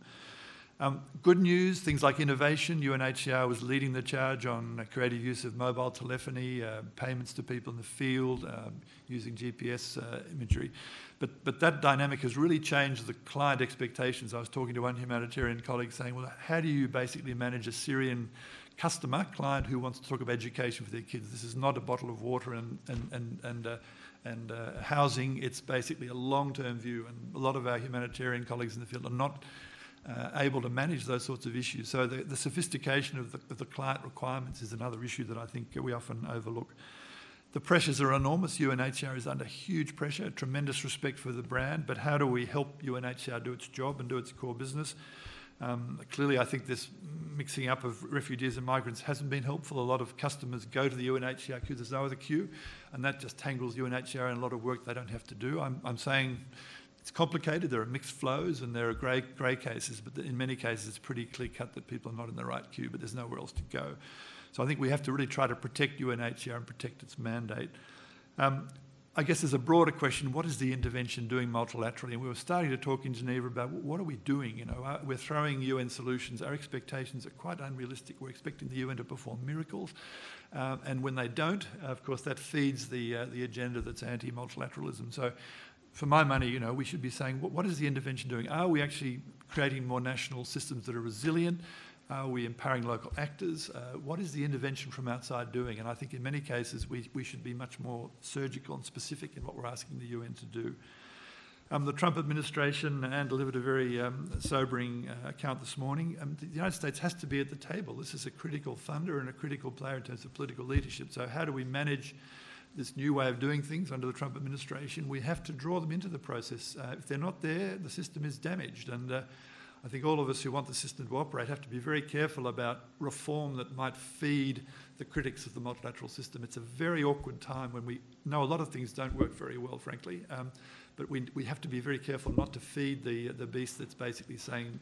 Um, good news, things like innovation. UNHCR was leading the charge on creative use of mobile telephony, uh, payments to people in the field, um, using GPS uh, imagery. But, but that dynamic has really changed the client expectations. I was talking to one humanitarian colleague saying, well, how do you basically manage a Syrian customer, client who wants to talk about education for their kids? This is not a bottle of water and, and, and, and uh, and uh, housing. It's basically a long-term view, and a lot of our humanitarian colleagues in the field are not uh, able to manage those sorts of issues. So the, the sophistication of the, of the, client requirements is another issue that I think we often overlook. The pressures are enormous. UNHCR is under huge pressure, tremendous respect for the brand, but how do we help UNHCR do its job and do its core business? Um, clearly, I think this mixing up of refugees and migrants hasn't been helpful. A lot of customers go to the UNHCR queue, there's no other queue, and that just tangles UNHCR in a lot of work they don't have to do. I'm, I'm saying it's complicated. There are mixed flows and there are grey, grey cases, but in many cases it's pretty clear cut that people are not in the right queue, but there's nowhere else to go. So I think we have to really try to protect UNHCR and protect its mandate. Um, I guess there's a broader question: What is the intervention doing multilaterally? And we were starting to talk in Geneva about what are we doing. You know, uh, we're throwing UN solutions. Our expectations are quite unrealistic. We're expecting the UN to perform miracles, uh, and when they don't, of course, that feeds the uh, the agenda that's anti-multilateralism. So for my money, you know, we should be saying, what, what is the intervention doing? Are we actually creating more national systems that are resilient? Are we empowering local actors? Uh, what is the intervention from outside doing? And I think in many cases we, we should be much more surgical and specific in what we're asking the UN to do. Um, the Trump administration and delivered a very um, sobering uh, account this morning. Um, the United States has to be at the table. This is a critical funder and a critical player in terms of political leadership. So how do we manage this new way of doing things under the Trump administration, we have to draw them into the process. Uh, if they're not there, the system is damaged. And uh, I think all of us who want the system to operate have to be very careful about reform that might feed the critics of the multilateral system. It's a very awkward time when we know a lot of things don't work very well, frankly. Um, but we, we have to be very careful not to feed the, the beast that's basically saying,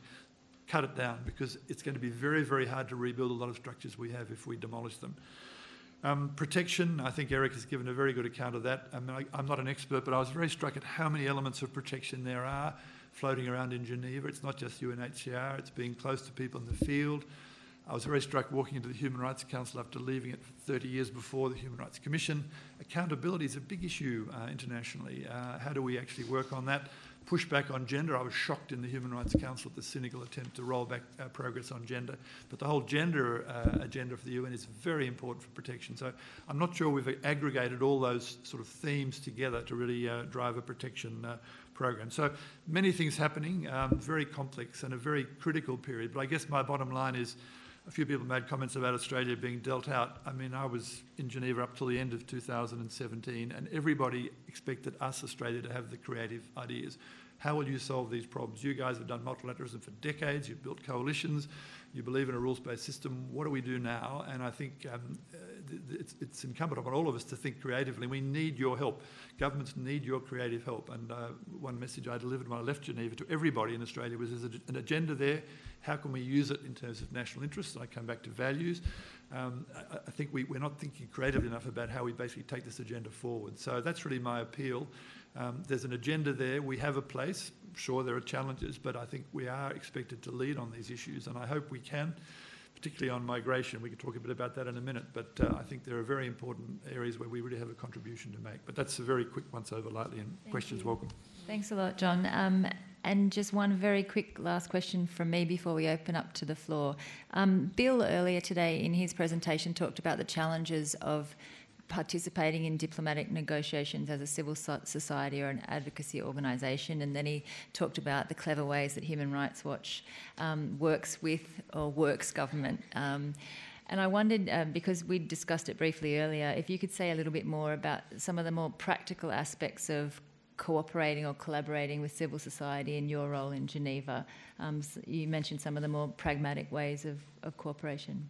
cut it down, because it's going to be very, very hard to rebuild a lot of structures we have if we demolish them. Um, protection, I think Eric has given a very good account of that. I mean, I, am not an expert, but I was very struck at how many elements of protection there are floating around in Geneva. It's not just UNHCR, it's being close to people in the field. I was very struck walking into the Human Rights Council after leaving it 30 years before the Human Rights Commission. Accountability is a big issue uh, internationally. Uh, how do we actually work on that? Pushback on gender. I was shocked in the Human Rights Council at the cynical attempt to roll back uh, progress on gender. But the whole gender uh, agenda for the UN is very important for protection. So I'm not sure we've aggregated all those sort of themes together to really uh, drive a protection uh, program. So many things happening, um, very complex and a very critical period. But I guess my bottom line is a few people made comments about Australia being dealt out. I mean, I was in Geneva up till the end of 2017, and everybody expected us, Australia, to have the creative ideas. How will you solve these problems? You guys have done multilateralism for decades, you've built coalitions, you believe in a rules based system. What do we do now? And I think um, it's, it's, incumbent upon all of us to think creatively. We need your help. Governments need your creative help. And uh, one message I delivered when I left Geneva to everybody in Australia was there's an agenda there how can we use it in terms of national interests? And I come back to values. Um, I, I, think we, are not thinking creatively enough about how we basically take this agenda forward. So that's really my appeal. Um, there's an agenda there. We have a place. Sure, there are challenges, but I think we are expected to lead on these issues, and I hope we can, particularly on migration. We can talk a bit about that in a minute, but uh, I think there are very important areas where we really have a contribution to make. But that's a very quick once over lightly, and Thank questions you. welcome. Thanks a lot, John. Um, and just one very quick last question from me before we open up to the floor. Um, Bill earlier today in his presentation talked about the challenges of participating in diplomatic negotiations as a civil society or an advocacy organisation, and then he talked about the clever ways that Human Rights Watch um, works with or works government. Um, and I wondered, um, because we discussed it briefly earlier, if you could say a little bit more about some of the more practical aspects of cooperating or collaborating with civil society in your role in Geneva. Um, so you mentioned some of the more pragmatic ways of, of cooperation.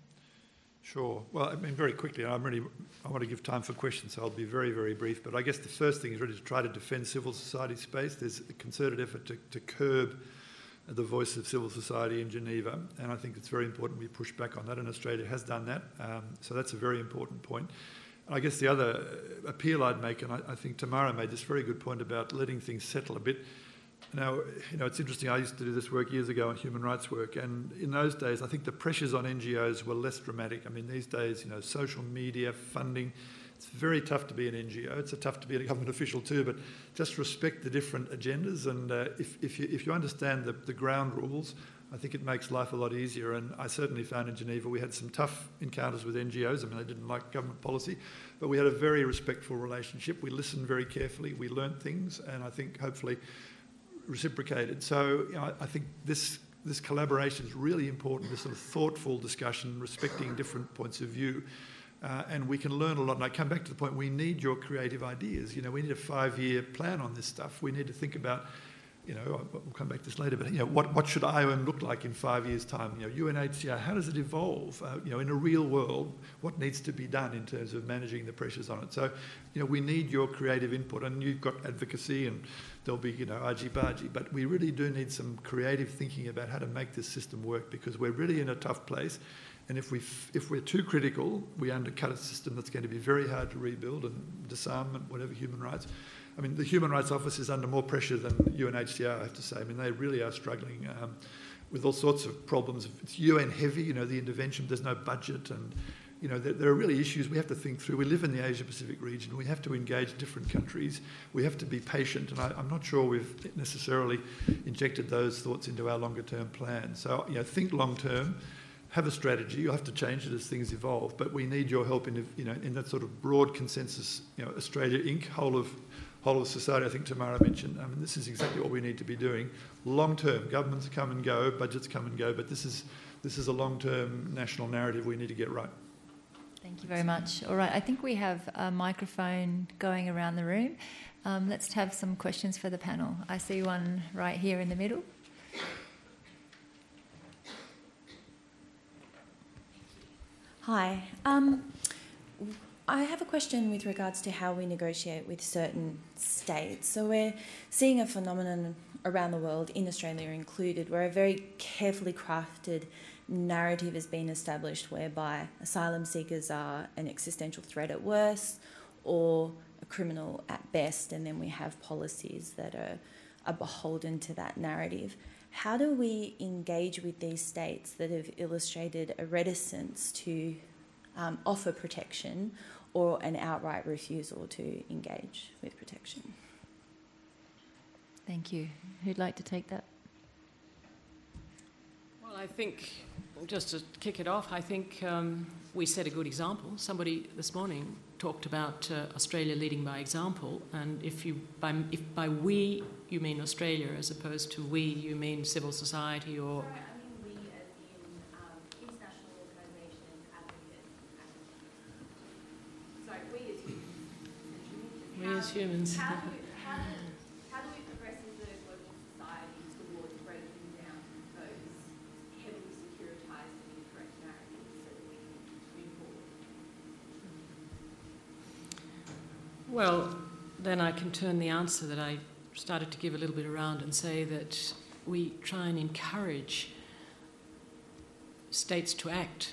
Sure. Well, I mean, very quickly, I'm really, I want to give time for questions, so I'll be very, very brief. But I guess the first thing is really to try to defend civil society space. There's a concerted effort to, to curb the voice of civil society in Geneva, and I think it's very important we push back on that, and Australia has done that. Um, so that's a very important point. I guess the other appeal I'd make, and I, I, think Tamara made this very good point about letting things settle a bit. Now, you know, it's interesting. I used to do this work years ago on human rights work, and in those days, I think the pressures on NGOs were less dramatic. I mean, these days, you know, social media, funding, it's very tough to be an NGO. It's tough to be a government official too, but just respect the different agendas. And uh, if, if, you, if you understand the, the ground rules, I think it makes life a lot easier. And I certainly found in Geneva we had some tough encounters with NGOs. I mean, they didn't like government policy, but we had a very respectful relationship. We listened very carefully. We learnt things, and I think hopefully reciprocated. So you know, I think this this collaboration is really important. This sort of thoughtful discussion, respecting different points of view. Uh, and we can learn a lot. And I come back to the point: we need your creative ideas. You know, we need a five-year plan on this stuff. We need to think about you know, we'll come back to this later, but, you know, what, what should IOM look like in five years' time? You know, UNHCR, how does it evolve? Uh, you know, in a real world, what needs to be done in terms of managing the pressures on it? So, you know, we need your creative input, and you've got advocacy, and there'll be, you know, argy-bargy, but we really do need some creative thinking about how to make this system work because we're really in a tough place. And if, we if we're too critical, we undercut a system that's going to be very hard to rebuild and disarmament, whatever human rights. I mean, the Human Rights Office is under more pressure than UNHCR, I have to say. I mean, they really are struggling um, with all sorts of problems. It's UN heavy, you know, the intervention, there's no budget, and, you know, there, there, are really issues we have to think through. We live in the Asia Pacific region, we have to engage different countries, we have to be patient, and I, am not sure we've necessarily injected those thoughts into our longer term plan. So, you know, think long term. Have a strategy. You'll have to change it as things evolve, but we need your help in, you know, in that sort of broad consensus. You know, Australia Inc. whole of whole of society, I think Tamara mentioned. I mean, this is exactly what we need to be doing. Long term, governments come and go, budgets come and go, but this is, this is a long term national narrative we need to get right. Thank you very much. All right, I think we have a microphone going around the room. Um, let's have some questions for the panel. I see one right here in the middle. Hi. Um, I have a question with regards to how we negotiate with certain states. So we're seeing a phenomenon around the world, in Australia included, where a very carefully crafted narrative has been established whereby asylum seekers are an existential threat at worst or a criminal at best, and then we have policies that are, are beholden to that narrative. How do we engage with these states that have illustrated a reticence to um, offer protection or an outright refusal to engage with protection. Thank you. Who'd like to take that? Well, I think, just to kick it off, I think um, we set a good example. Somebody this morning talked about uh, Australia leading by example, and if you by if by we you mean Australia as opposed to we you mean civil society or as humans. How do, we, how, do, how do we progress as a global society towards breaking down those heavily and incorrect narratives so that we can move forward? Well, then I can turn the answer that I started to give a little bit around and say that we try and encourage states to act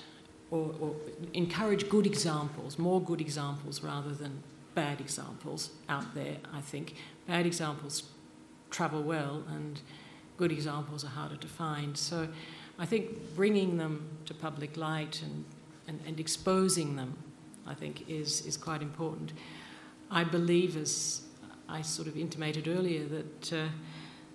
or, or, encourage good examples, more good examples rather than bad examples out there, I think. Bad examples travel well, and good examples are harder to find. So I think bringing them to public light and, and, and exposing them, I think, is, is quite important. I believe, as I sort of intimated earlier, that uh,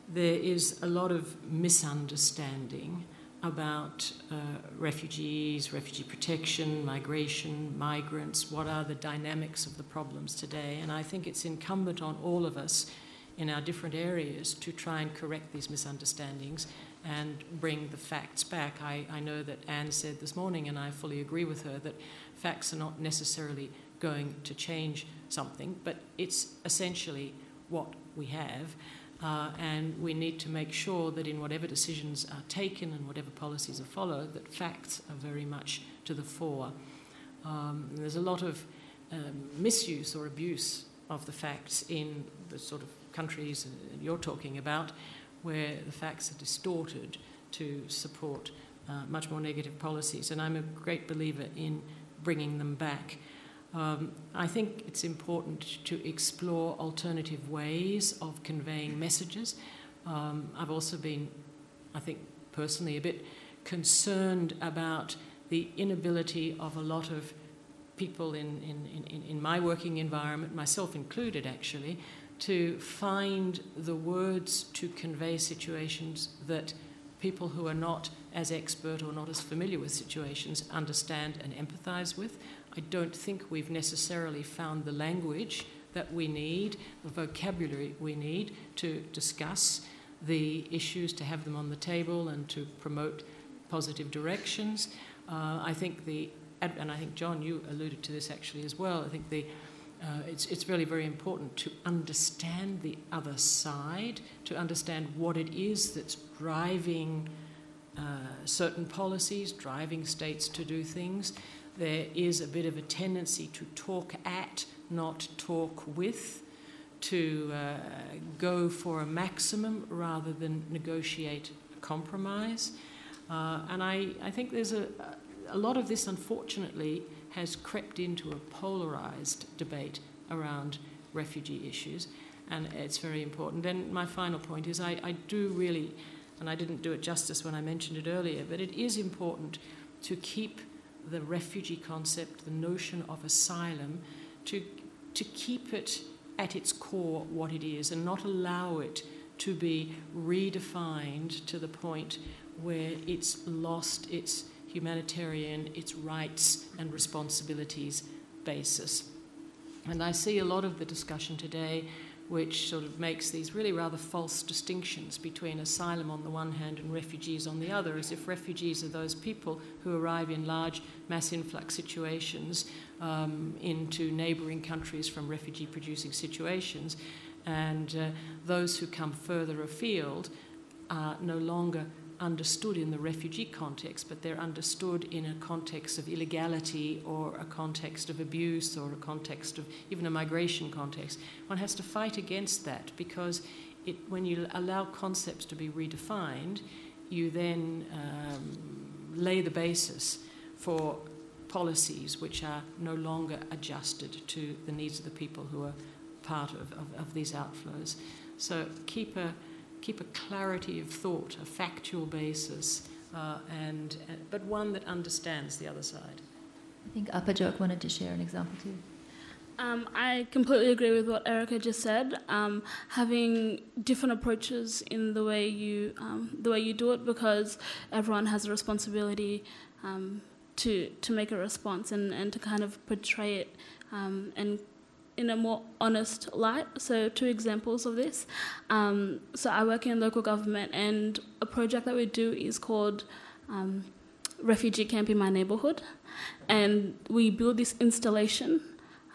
there is a lot of misunderstanding about uh, refugees, refugee protection, migration, migrants, what are the dynamics of the problems today. And I think it's incumbent on all of us in our different areas to try and correct these misunderstandings and bring the facts back. I, I know that Anne said this morning, and I fully agree with her, that facts are not necessarily going to change something, but it's essentially what we have. Uh, and we need to make sure that in whatever decisions are taken and whatever policies are followed, that facts are very much to the fore. Um, there's a lot of um, misuse or abuse of the facts in the sort of countries you're talking about, where the facts are distorted to support uh, much more negative policies. And I'm a great believer in bringing them back. Um, I think it's important to explore alternative ways of conveying messages. Um, I've also been, I think, personally a bit concerned about the inability of a lot of people in, in, in, in my working environment, myself included actually, to find the words to convey situations that people who are not as expert or not as familiar with situations understand and empathize with. I don't think we've necessarily found the language that we need, the vocabulary we need to discuss the issues, to have them on the table, and to promote positive directions. Uh, I think the, and I think John, you alluded to this actually as well. I think the uh, it's, it's really very important to understand the other side, to understand what it is that's driving uh, certain policies, driving states to do things, there is a bit of a tendency to talk at, not talk with, to uh, go for a maximum rather than negotiate a compromise. Uh, and I, I think there's a, a lot of this, unfortunately, has crept into a polarized debate around refugee issues, and it's very important. Then my final point is I, I do really, and I didn't do it justice when I mentioned it earlier, but it is important to keep the refugee concept, the notion of asylum, to, to keep it at its core what it is and not allow it to be redefined to the point where it's lost its humanitarian, its rights and responsibilities basis. And I see a lot of the discussion today which sort of makes these really rather false distinctions between asylum on the one hand and refugees on the other, as if refugees are those people who arrive in large mass influx situations um, into neighbouring countries from refugee producing situations, and uh, those who come further afield are no longer understood in the refugee context, but they're understood in a context of illegality or a context of abuse or a context of even a migration context. One has to fight against that because it, when you allow concepts to be redefined, you then um, lay the basis for policies which are no longer adjusted to the needs of the people who are part of, of, of these outflows. So keep a keep a clarity of thought, a factual basis, uh, and, uh, but one that understands the other side. I think Apajok wanted to share an example too. Um, I completely agree with what Erika just said. Um, having different approaches in the way you um, the way you do it, because everyone has a responsibility um, to to make a response and, and to kind of portray it um, and in a more honest light. So, two examples of this. Um, so, I work in local government, and a project that we do is called um, Refugee Camp in My Neighborhood. And we build this installation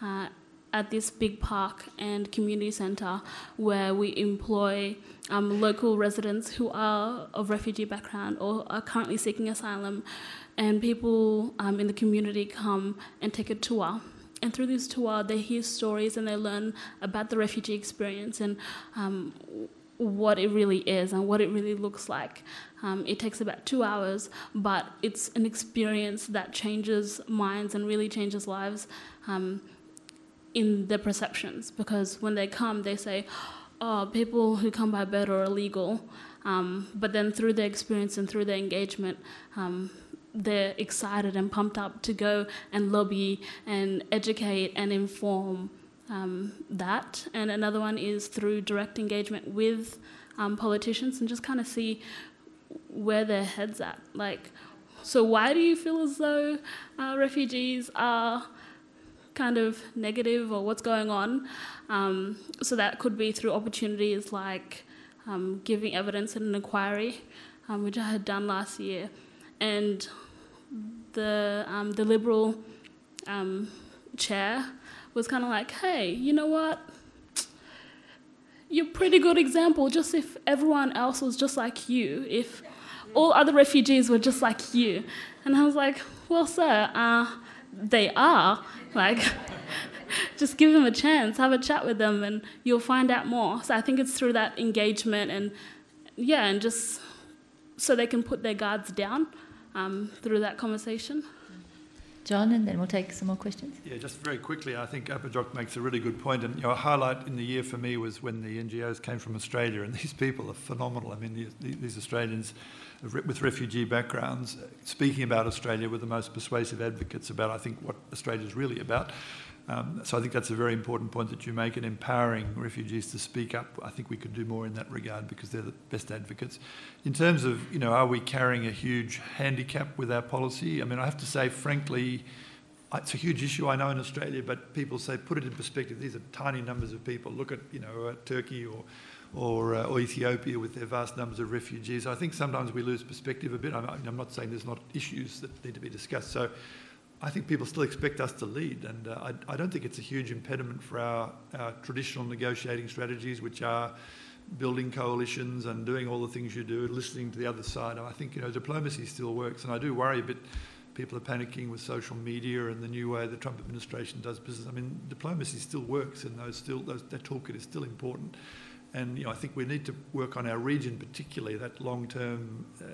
uh, at this big park and community center where we employ um, local residents who are of refugee background or are currently seeking asylum. And people um, in the community come and take a tour and through this tour, they hear stories and they learn about the refugee experience and um, what it really is and what it really looks like. Um, it takes about two hours, but it's an experience that changes minds and really changes lives um, in their perceptions. Because when they come, they say, "Oh, people who come by boat are illegal," um, but then through their experience and through their engagement um, they're excited and pumped up to go and lobby and educate and inform um, that. And another one is through direct engagement with um, politicians and just kind of see where their heads at. Like, so why do you feel as though uh, refugees are kind of negative or what's going on? Um, so that could be through opportunities like um, giving evidence in an inquiry, um, which I had done last year, and the um, the Liberal um, chair was kind of like, hey, you know what? You're a pretty good example. Just if everyone else was just like you, if all other refugees were just like you, and I was like, well, sir, uh, they are. Like, just give them a chance, have a chat with them, and you'll find out more. So I think it's through that engagement and yeah, and just so they can put their guards down um, through that conversation. John, and then we'll take some more questions. Yeah, just very quickly, I think Apajok makes a really good point. And you know, a highlight in the year for me was when the NGOs came from Australia, and these people are phenomenal. I mean, these, these Australians with refugee backgrounds, speaking about Australia, were the most persuasive advocates about, I think, what Australia is really about. Um, so I think that's a very important point that you make in empowering refugees to speak up. I think we could do more in that regard because they're the best advocates. In terms of, you know, are we carrying a huge handicap with our policy? I mean, I have to say, frankly, it's a huge issue, I know, in Australia, but people say, put it in perspective. These are tiny numbers of people. Look at, you know, Turkey or or, uh, or, Ethiopia with their vast numbers of refugees. I think sometimes we lose perspective a bit. I'm, I'm, not saying there's not issues that need to be discussed. So I think people still expect us to lead, and uh, I, I, don't think it's a huge impediment for our, our, traditional negotiating strategies, which are building coalitions and doing all the things you do, listening to the other side. I think you know diplomacy still works, and I do worry a bit. People are panicking with social media and the new way the Trump administration does business. I mean, diplomacy still works, and those still those, that toolkit is still important. And you know, I think we need to work on our region, particularly that long-term uh,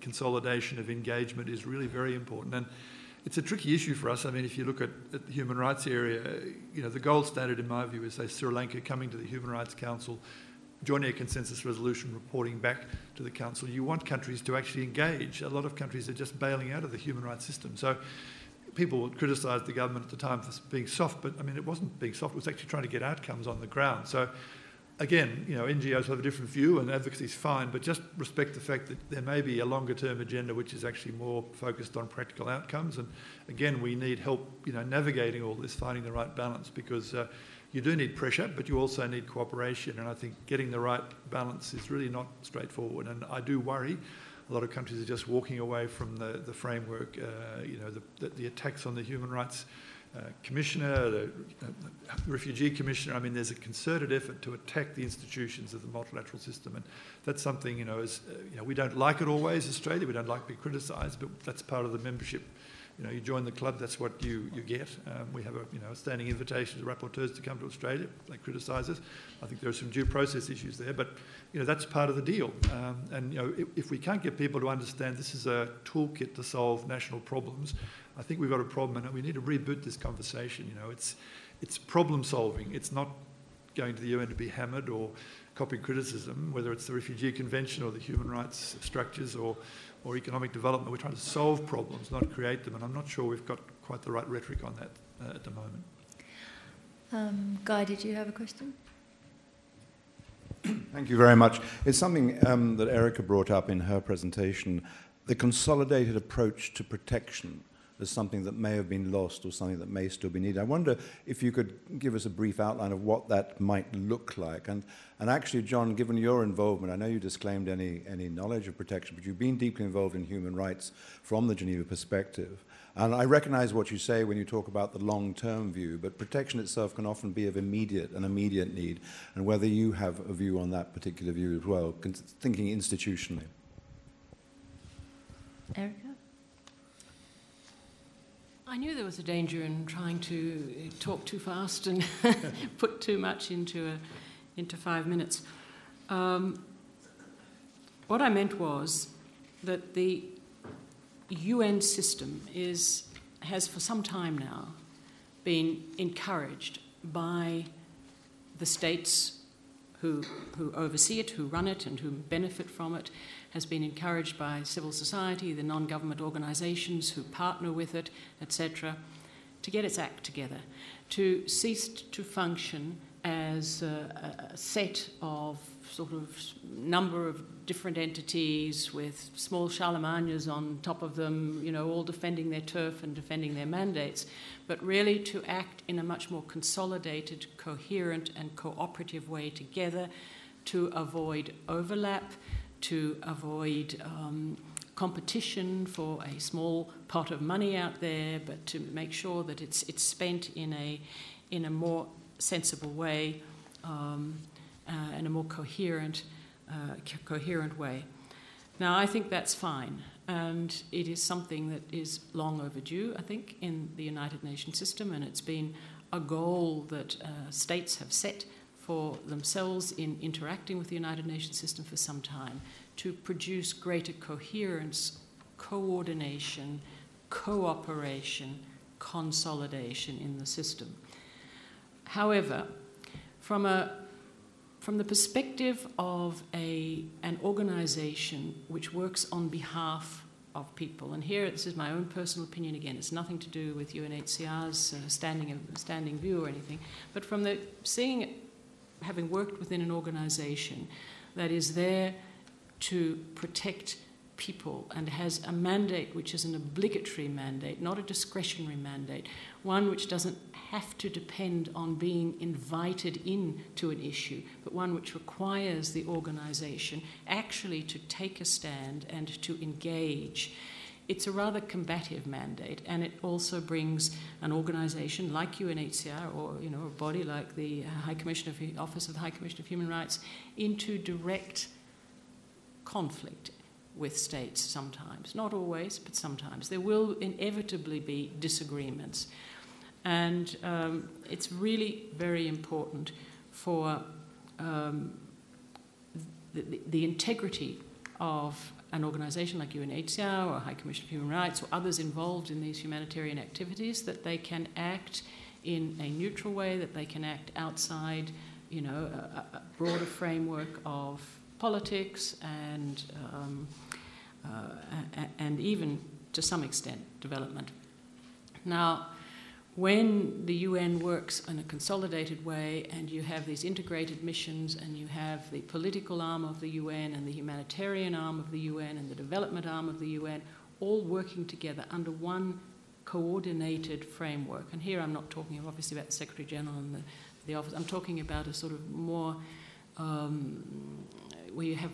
consolidation of engagement is really very important. And it's a tricky issue for us. I mean, if you look at, at, the human rights area, you know, the gold standard, in my view, is say Sri Lanka coming to the Human Rights Council, joining a consensus resolution, reporting back to the council. You want countries to actually engage. A lot of countries are just bailing out of the human rights system. So people would criticise the government at the time for being soft, but I mean, it wasn't being soft. It was actually trying to get outcomes on the ground. So again, you know, NGOs have a different view and advocacy is fine, but just respect the fact that there may be a longer term agenda which is actually more focused on practical outcomes. And again, we need help, you know, navigating all this, finding the right balance because uh, you do need pressure, but you also need cooperation. And I think getting the right balance is really not straightforward. And I do worry. A lot of countries are just walking away from the, the framework, uh, you know, the, the, the attacks on the human rights commissioner, the uh, refugee commissioner. I mean, there's a concerted effort to attack the institutions of the multilateral system, and that's something you know. Is, uh, you know, we don't like it always, Australia. We don't like being criticised, but that's part of the membership. You know, you join the club, that's what you, you get. Um, we have a you know standing invitation to rapporteurs to come to Australia. They criticise us. I think there are some due process issues there, but you know that's part of the deal. Um, and you know, if, if we can't get people to understand this is a toolkit to solve national problems, I think we've got a problem and we need to reboot this conversation. You know, it's, it's problem solving. It's not going to the UN to be hammered or copying criticism, whether it's the Refugee Convention or the human rights structures or, or economic development. We're trying to solve problems, not create them. And I'm not sure we've got quite the right rhetoric on that uh, at the moment. Um, Guy, did you have a question? Thank you very much. It's something um, that Erika brought up in her presentation the consolidated approach to protection as something that may have been lost or something that may still be needed. I wonder if you could give us a brief outline of what that might look like. And, and actually, John, given your involvement, I know you disclaimed any, any knowledge of protection, but you've been deeply involved in human rights from the Geneva perspective. And I recognize what you say when you talk about the long-term view, but protection itself can often be of immediate, an immediate need, and whether you have a view on that particular view as well, thinking institutionally. Erika? I knew there was a danger in trying to talk too fast and put too much into, a, into five minutes. Um, what I meant was that the UN system is, has for some time now been encouraged by the states who, who oversee it, who run it, and who benefit from it, has been encouraged by civil society, the non government organisations who partner with it, etc., to get its act together, to cease to function as a, a, set of sort of number of different entities with small Charlemagnes on top of them, you know, all defending their turf and defending their mandates, but really to act in a much more consolidated, coherent, and cooperative way together to avoid overlap, to avoid um, competition for a small pot of money out there, but to make sure that it's, it's spent in a, in a more sensible way, um, uh, in a more coherent, uh, co- coherent way. Now, I think that's fine, and it is something that is long overdue, I think, in the United Nations system, and it's been a goal that uh, states have set for themselves in interacting with the United Nations system for some time to produce greater coherence, coordination, cooperation, consolidation in the system. However, from, a, from the perspective of a, an organization which works on behalf of people, and here this is my own personal opinion again, it's nothing to do with UNHCR's uh, standing, standing view or anything, but from the seeing having worked within an organization that is there to protect people and has a mandate which is an obligatory mandate, not a discretionary mandate, one which doesn't have to depend on being invited in to an issue, but one which requires the organisation actually to take a stand and to engage. It's a rather combative mandate, and it also brings an organisation like UNHCR or you know a body like the High Commission of Office of the High Commission of Human Rights into direct conflict with states sometimes. Not always, but sometimes. There will inevitably be disagreements. And um, it's really very important for um, the, the, integrity of an organisation like UNHCR or High Commission of Human Rights or others involved in these humanitarian activities that they can act in a neutral way, that they can act outside, you know, a, a broader framework of politics and, um, uh, and even to some extent development. Now, when the UN works in a consolidated way and you have these integrated missions and you have the political arm of the UN and the humanitarian arm of the UN and the development arm of the UN all working together under one coordinated framework. And here I'm not talking obviously about the Secretary General and the, the office, I'm talking about a sort of more um, where you have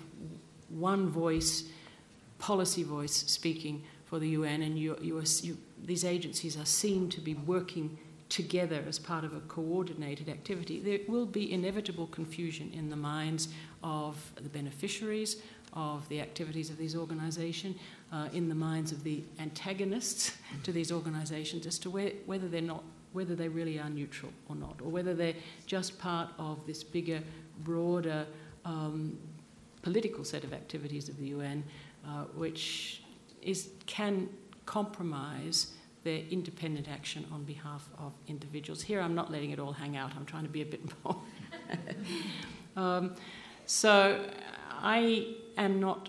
one voice, policy voice speaking for the UN, and you, you, are, you, these agencies are seen to be working together as part of a coordinated activity, there will be inevitable confusion in the minds of the beneficiaries of the activities of these organisations, uh, in the minds of the antagonists to these organisations as to where, whether they're not, whether they really are neutral or not, or whether they're just part of this bigger, broader um, political set of activities of the UN, uh, which is, can compromise their independent action on behalf of individuals. Here I'm not letting it all hang out, I'm trying to be a bit more. um, so I am not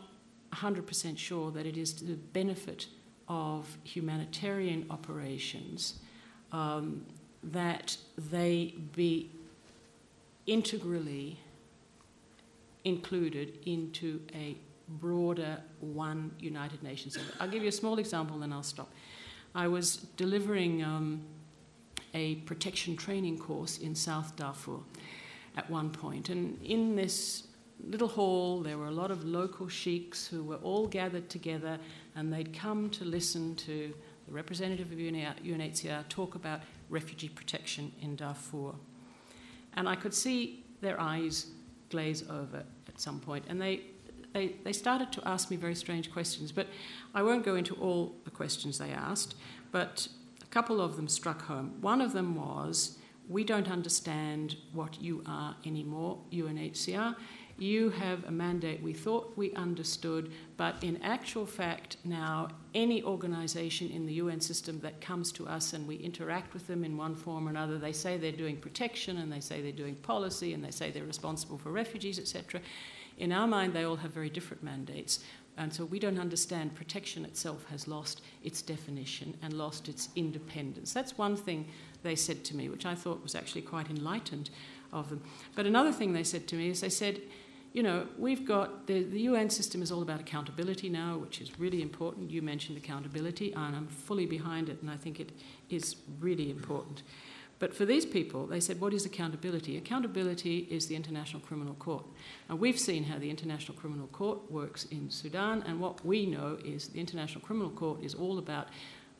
100% sure that it is to the benefit of humanitarian operations um, that they be integrally included into a broader one United Nations. I'll give you a small example, and then I'll stop. I was delivering um, a protection training course in South Darfur at one point, and in this little hall there were a lot of local sheiks who were all gathered together, and they'd come to listen to the representative of UNHCR talk about refugee protection in Darfur. And I could see their eyes glaze over at some point, and they, they, they started to ask me very strange questions. But I won't go into all the questions they asked, but a couple of them struck home. One of them was, We don't understand what you are anymore, UNHCR. You have a mandate we thought we understood, but in actual fact, now any organisation in the UN system that comes to us and we interact with them in one form or another, they say they're doing protection and they say they're doing policy and they say they're responsible for refugees, etc. In our mind, they all have very different mandates. And so we don't understand protection itself has lost its definition and lost its independence. That's one thing they said to me, which I thought was actually quite enlightened. of them. But another thing they said to me is they said, you know, we've got the, the UN system is all about accountability now, which is really important. You mentioned accountability, and I'm fully behind it, and I think it is really important. But for these people, they said, what is accountability? Accountability is the International Criminal Court. And we've seen how the International Criminal Court works in Sudan, and what we know is the International Criminal Court is all about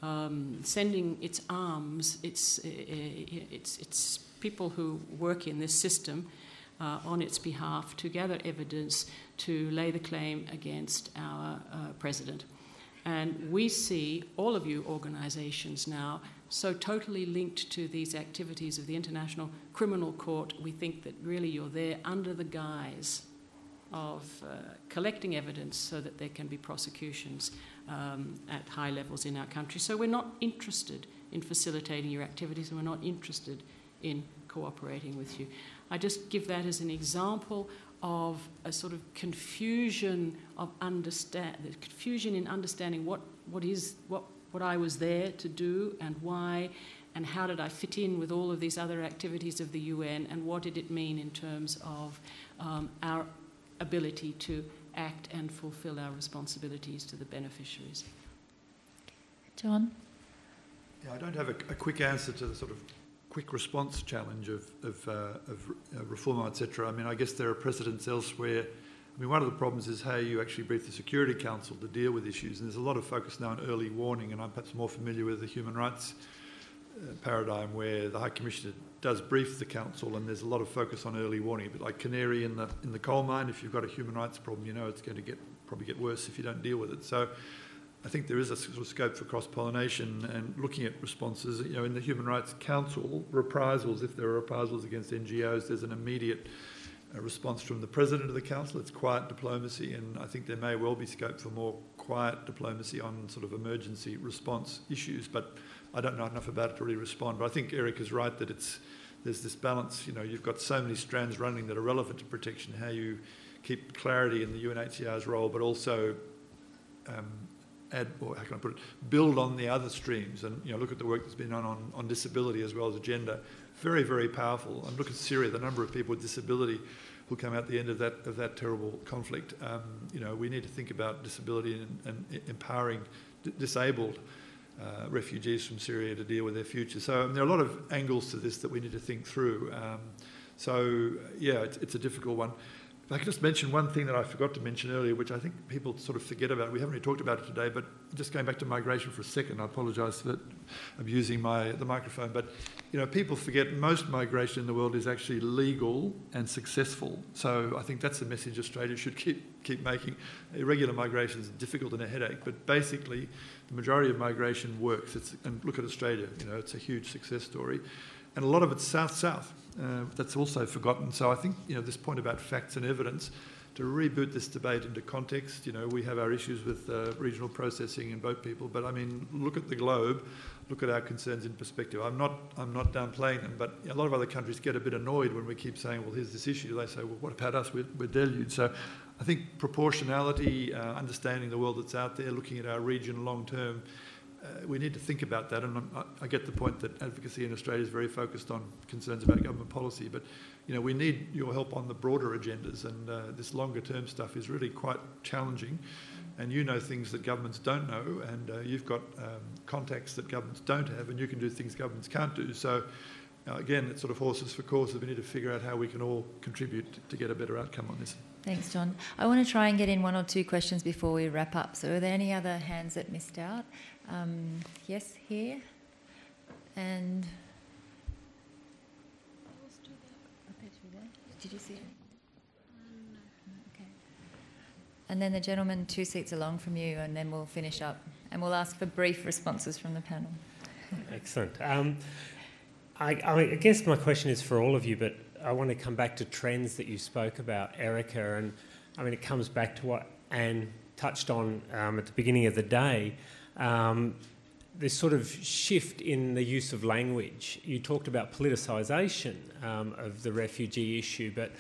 um, sending its arms, its, uh, its, its people who work in this system uh, on its behalf to gather evidence to lay the claim against our uh, president. And we see all of you organisations now so totally linked to these activities of the International Criminal Court. We think that really you're there under the guise of uh, collecting evidence so that there can be prosecutions um, at high levels in our country. So we're not interested in facilitating your activities and we're not interested in cooperating with you. I just give that as an example of a sort of confusion of understand the confusion in understanding what, what is what what I was there to do and why and how did I fit in with all of these other activities of the UN and what did it mean in terms of um, our ability to act and fulfill our responsibilities to the beneficiaries. John? Yeah, I don't have a, a quick answer to the sort of quick response challenge of, of, uh, of uh, reform, etc. I mean, I guess there are precedents elsewhere. I mean, one of the problems is how you actually brief the Security Council to deal with issues, and there's a lot of focus now on early warning, and I'm perhaps more familiar with the human rights uh, paradigm where the High Commissioner does brief the Council, and there's a lot of focus on early warning, but like canary in the in the coal mine. If you've got a human rights problem, you know it's going to get probably get worse if you don't deal with it. So I think there is a sort of scope for cross-pollination and looking at responses. You know, in the Human Rights Council, reprisals, if there are reprisals against NGOs, there's an immediate uh, response from the President of the Council. It's quiet diplomacy, and I think there may well be scope for more quiet diplomacy on sort of emergency response issues, but I don't know enough about it to really respond. But I think Eric is right that it's there's this balance. You know, you've got so many strands running that are relevant to protection, how you keep clarity in the UNHCR's role, but also um, add, or how can I put it, build on the other streams and you know look at the work that's been done on, on disability as well as gender. Very, very powerful. And look at Syria, the number of people with disability who come out the end of that of that terrible conflict. Um, you know, we need to think about disability and, and empowering disabled uh, refugees from Syria to deal with their future. So um, there are a lot of angles to this that we need to think through. Um, so yeah, it's, it's a difficult one. I could just mention one thing that I forgot to mention earlier, which I think people sort of forget about. We haven't really talked about it today, but just going back to migration for a second, I apologise for abusing my the microphone. But you know, people forget most migration in the world is actually legal and successful. So I think that's a message Australia should keep keep making. Irregular migration is difficult and a headache, but basically, the majority of migration works. It's, and look at Australia. You know, it's a huge success story, and a lot of it's south-south. Uh, that's also forgotten. So I think you know this point about facts and evidence to reboot this debate into context. You know, we have our issues with uh, regional processing and boat people, but I mean, look at the globe, look at our concerns in perspective. I'm not, I'm not downplaying them, but a lot of other countries get a bit annoyed when we keep saying, well, here's this issue. They say, well, what about us? We're, we're deluged. So I think proportionality, uh, understanding the world that's out there, looking at our region long term, uh, we need to think about that. And I, I, get the point that advocacy in Australia is very focused on concerns about government policy, but you know we need your help on the broader agendas. And uh, this longer term stuff is really quite challenging. And you know things that governments don't know, and uh, you've got um, contacts that governments don't have, and you can do things governments can't do. So. Uh, again, it's sort of horses for courses. We need to figure out how we can all contribute to get a better outcome on this. Thanks, John. I want to try and get in one or two questions before we wrap up. So, are there any other hands that missed out? Um, yes, here. And. Did you see it? Okay. And then the gentleman two seats along from you, and then we'll finish up. And we'll ask for brief responses from the panel. Excellent. Um, I, I, guess my question is for all of you, but I want to come back to trends that you spoke about, Erika. And I mean, it comes back to what Anne touched on um, at the beginning of the day um, this sort of shift in the use of language. You talked about politicisation um, of the refugee issue, but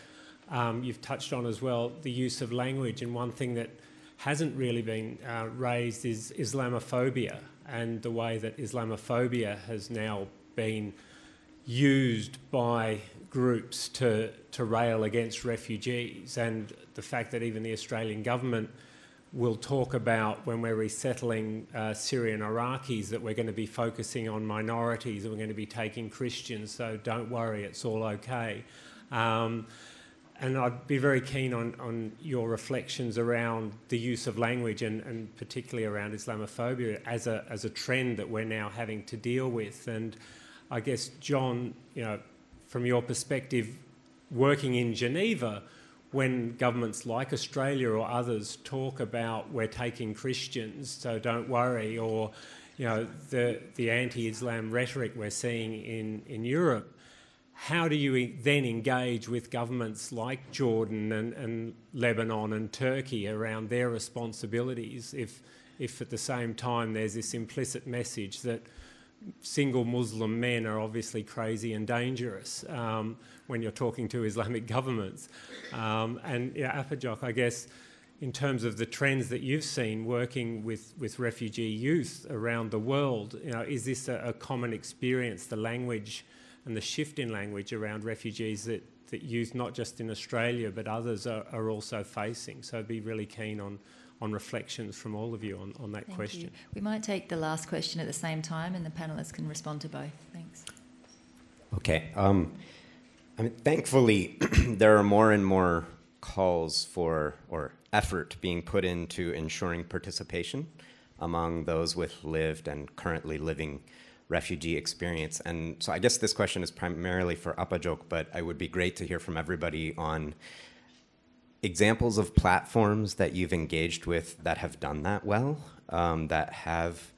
um, you've touched on as well the use of language. And one thing that hasn't really been uh, raised is Islamophobia and the way that Islamophobia has now been used by groups to, to rail against refugees, and the fact that even the Australian government will talk about when we're resettling uh, Syrian Iraqis that we're going to be focusing on minorities and we're going to be taking Christians, so don't worry, it's all okay. Um, and I'd be very keen on, on your reflections around the use of language and, and particularly around Islamophobia as a, as a trend that we're now having to deal with. And I guess, John, you know, from your perspective, working in Geneva, when governments like Australia or others talk about we're taking Christians, so don't worry, or you know the the anti-Islam rhetoric we're seeing in in Europe, how do you then engage with governments like Jordan and, and Lebanon and Turkey around their responsibilities if, if at the same time there's this implicit message that single Muslim men are obviously crazy and dangerous um, when you're talking to Islamic governments? Um, and yeah, I guess, in terms of the trends that you've seen working with, with refugee youth around the world, you know, is this a, a common experience, the language? and the shift in language around refugees that, that youth, not just in Australia, but others are, are also facing. So I'd be really keen on, on reflections from all of you on, on that Thank question. You. We might take the last question at the same time, and the panelists can respond to both. Thanks. Okay. Um, I mean, thankfully, there are more and more calls for or effort being put into ensuring participation among those with lived and currently living refugee experience. And so I guess this question is primarily for Apajok, but I would be great to hear from everybody on examples of platforms that you've engaged with that have done that well, um, that have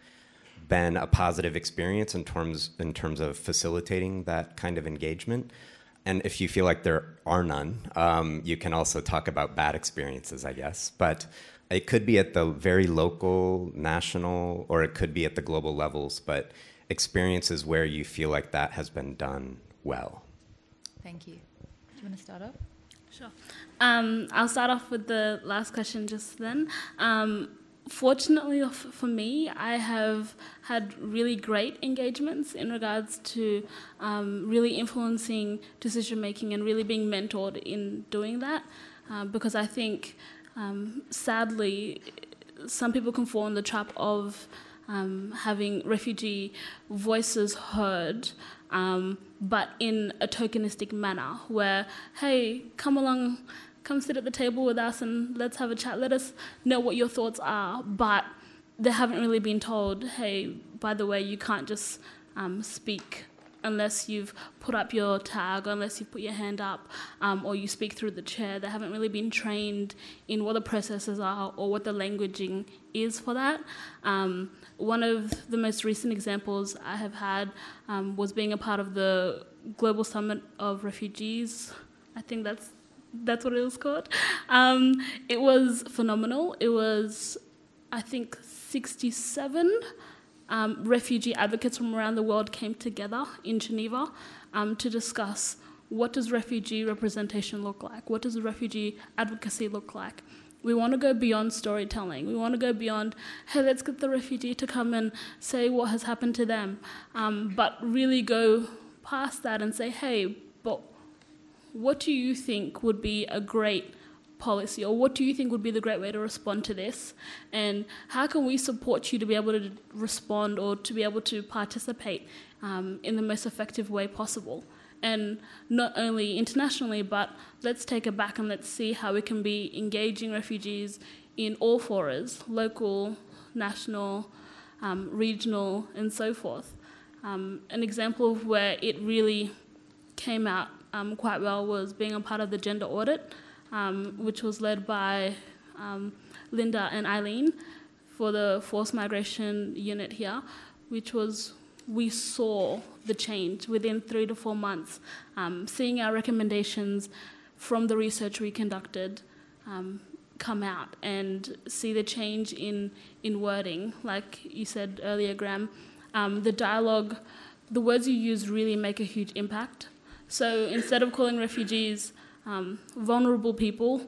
been a positive experience in terms in terms of facilitating that kind of engagement. And if you feel like there are none, um, you can also talk about bad experiences, I guess. But it could be at the very local, national, or it could be at the global levels. But experiences where you feel like that has been done well. Thank you. Do you want to start off? Sure. Um, I'll start off with the last question just then. Um, fortunately for me, I have had really great engagements in regards to um, really influencing decision making and really being mentored in doing that. Uh, because I think, um, sadly, some people can fall in the trap of um, having refugee voices heard, um, but in a tokenistic manner, where, hey, come along, come sit at the table with us and let's have a chat, let us know what your thoughts are, but they haven't really been told, hey, by the way, you can't just um, speak unless you've put up your tag, unless you've put your hand up, um, or you speak through the chair. They haven't really been trained in what the processes are or what the languaging is for that. Um, one of the most recent examples I have had um, was being a part of the Global Summit of Refugees. I think that's that's what it was called. Um, it was phenomenal. It was, I think, 67 um, refugee advocates from around the world came together in Geneva um, to discuss what does refugee representation look like? What does refugee advocacy look like? We want to go beyond storytelling. We want to go beyond, hey, let's get the refugee to come and say what has happened to them, um, but really go past that and say, hey, but what do you think would be a great policy, or what do you think would be the great way to respond to this? And how can we support you to be able to respond or to be able to participate um, in the most effective way possible? And not only internationally, but let's take it back and let's see how we can be engaging refugees in all forums local, national, um, regional, and so forth. Um, an example of where it really came out um, quite well was being a part of the gender audit, um, which was led by um, Linda and Eileen for the forced migration unit here, which was we saw the change within three to four months, um, seeing our recommendations from the research we conducted um, come out and see the change in, in wording. Like you said earlier, Graham, um, the dialogue, the words you use really make a huge impact. So instead of calling refugees um, vulnerable people